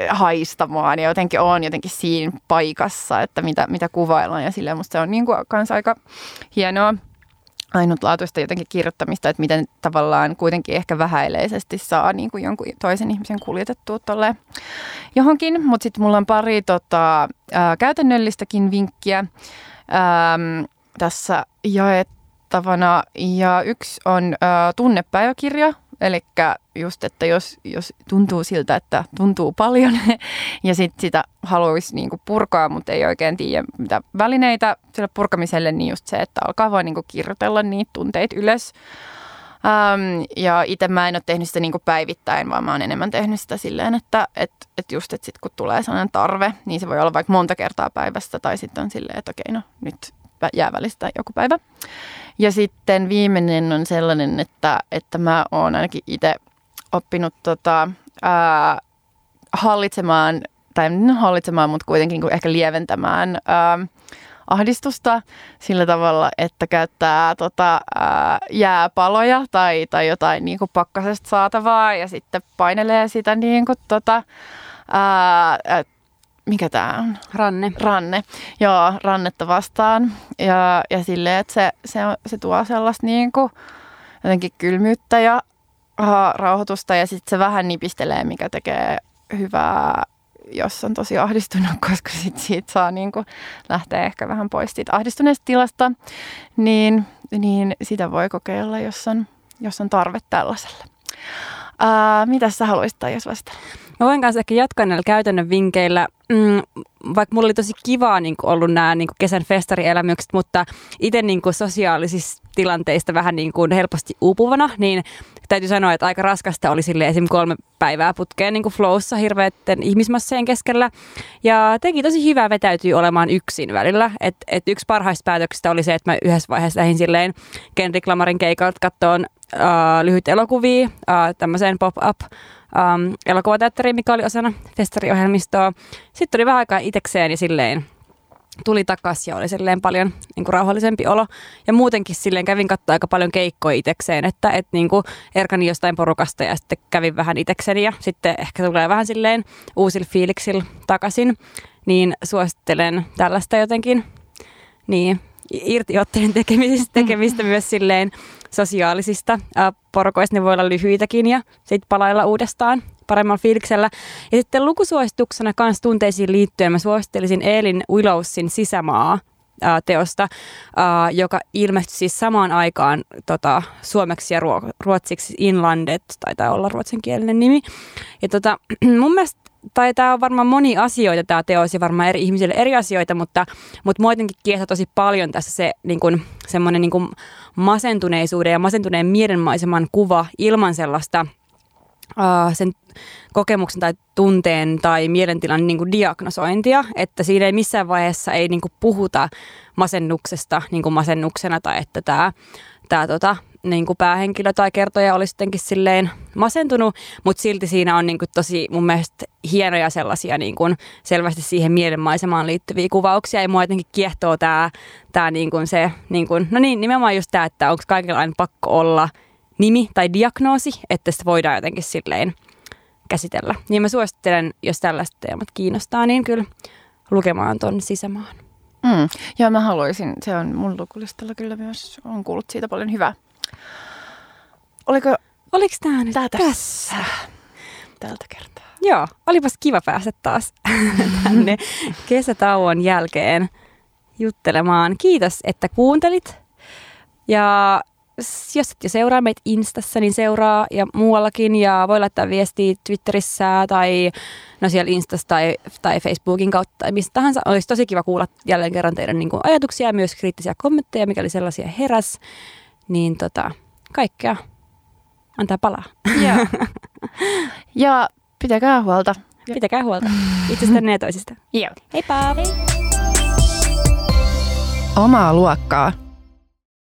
haistamaan ja jotenkin on jotenkin siinä paikassa, että mitä, mitä kuvaillaan ja silleen musta se on niin kuin kans aika hienoa. Ainutlaatuista jotenkin kirjoittamista, että miten tavallaan kuitenkin ehkä vähäileisesti saa niin kuin jonkun toisen ihmisen kuljetettua tolleen johonkin. Mutta sitten mulla on pari tota, ää, käytännöllistäkin vinkkiä ää, tässä jaettavana. Ja yksi on ää, tunnepäiväkirja, Eli just, että jos, jos tuntuu siltä, että tuntuu paljon ja sit sitä haluaisi niinku purkaa, mutta ei oikein tiedä mitä välineitä sille purkamiselle, niin just se, että alkaa vaan niinku kirjoitella niitä tunteita ylös. Um, ja itse mä en ole tehnyt sitä niinku päivittäin, vaan mä oon enemmän tehnyt sitä silleen, että et, et just, että sit kun tulee sellainen tarve, niin se voi olla vaikka monta kertaa päivästä tai sitten on silleen, että okei, no nyt jää välistä joku päivä. Ja sitten viimeinen on sellainen, että, että mä oon ainakin itse oppinut tota, ää, hallitsemaan, tai hallitsemaan, mutta kuitenkin niin ehkä lieventämään ää, ahdistusta sillä tavalla, että käyttää tota, ää, jääpaloja tai, tai jotain niin kuin pakkasesta saatavaa ja sitten painelee sitä niin kuin, tota, ää, mikä tämä on? Ranne. Ranne, joo, rannetta vastaan. Ja, ja silleen, että se, se, se tuo sellaista niin kuin, jotenkin kylmyyttä ja aha, rauhoitusta ja sitten se vähän nipistelee, mikä tekee hyvää, jos on tosi ahdistunut, koska sit siitä saa niin kuin lähteä ehkä vähän pois siitä ahdistuneesta tilasta. Niin, niin sitä voi kokeilla, jos on, jos on tarve tällaiselle. Uh, mitä sä haluaisit jos vastata? Mä voin kanssa ehkä jatkaa näillä käytännön vinkkeillä. Mm, vaikka mulla oli tosi kivaa niin ollut nämä niin kesän festarielämykset, mutta itse niin sosiaalisista tilanteista vähän niin kuin helposti uupuvana, niin täytyy sanoa, että aika raskasta oli sille esim. kolme päivää putkeen niin kuin flowssa hirveiden ihmismassojen keskellä. Ja teki tosi hyvää vetäytyy olemaan yksin välillä. Et, et yksi parhaista päätöksistä oli se, että mä yhdessä vaiheessa lähdin silleen Kendrick Lamarin keikalta kattoon uh, lyhyt elokuvia, uh, tämmöiseen pop-up um, elokuvateatteriin, mikä oli osana festariohjelmistoa. Sitten tuli vähän aikaa itekseen ja silleen tuli takaisin ja oli silleen paljon niin kuin rauhallisempi olo. Ja muutenkin silleen kävin katsoa aika paljon keikkoja itekseen, että et, niin kuin erkani jostain porukasta ja sitten kävin vähän itekseni ja sitten ehkä tulee vähän silleen uusilla fiiliksillä takaisin. Niin suosittelen tällaista jotenkin niin, irtiotteen tekemistä, tekemistä myös silleen sosiaalisista porukoista. Ne voi olla lyhyitäkin ja sitten palailla uudestaan paremmalla fiiliksellä. Ja sitten lukusuosituksena kanssa tunteisiin liittyen mä suosittelisin Elin Willowsin Sisämaa teosta, joka ilmestyi siis samaan aikaan tota, suomeksi ja ruotsiksi Inlandet, taitaa olla ruotsinkielinen nimi. Ja tota, mun mielestä tai tämä on varmaan moni asioita tämä teos ja varmaan eri ihmisille eri asioita, mutta, mutta jotenkin kiehtoo tosi paljon tässä se niin kuin, semmoinen niin kuin masentuneisuuden ja masentuneen mielenmaiseman kuva ilman sellaista uh, sen kokemuksen tai tunteen tai mielentilan niin kuin diagnosointia, että siinä ei missään vaiheessa ei niin puhuta masennuksesta niin kuin masennuksena tai että tämä, tämä tota, niin kuin päähenkilö tai kertoja olisi sittenkin silleen masentunut, mutta silti siinä on niin kuin tosi mun mielestä hienoja sellaisia niin kuin selvästi siihen mielenmaisemaan liittyviä kuvauksia ja mua jotenkin kiehtoo tämä, tämä niin kuin se, niin kuin, no niin, nimenomaan just tämä, että onko kaikilla aina pakko olla nimi tai diagnoosi, että sitä voidaan jotenkin silleen käsitellä. Niin mä suosittelen, jos tällaiset teemat kiinnostaa, niin kyllä lukemaan ton sisämaan. Mm. Joo, mä haluaisin. Se on mun lukulistalla kyllä myös. On kuullut siitä paljon hyvää. Oliko, Oliko tämä nyt tää tässä? Tältä kertaa. Joo, olipas kiva päästä taas tänne kesätauon jälkeen juttelemaan. Kiitos, että kuuntelit. Ja jos et jo seuraa meitä Instassa, niin seuraa ja muuallakin. Ja voi laittaa viestiä Twitterissä tai no siellä Instassa tai, tai Facebookin kautta tai mistä tahansa. Olisi tosi kiva kuulla jälleen kerran teidän niin kuin, ajatuksia ja myös kriittisiä kommentteja, mikäli sellaisia heräs. Niin tota, kaikkea antaa palaa. Joo. ja pitäkää huolta. Pitäkää huolta itsestänne ja toisista. Joo. Heippa! Hei. Omaa luokkaa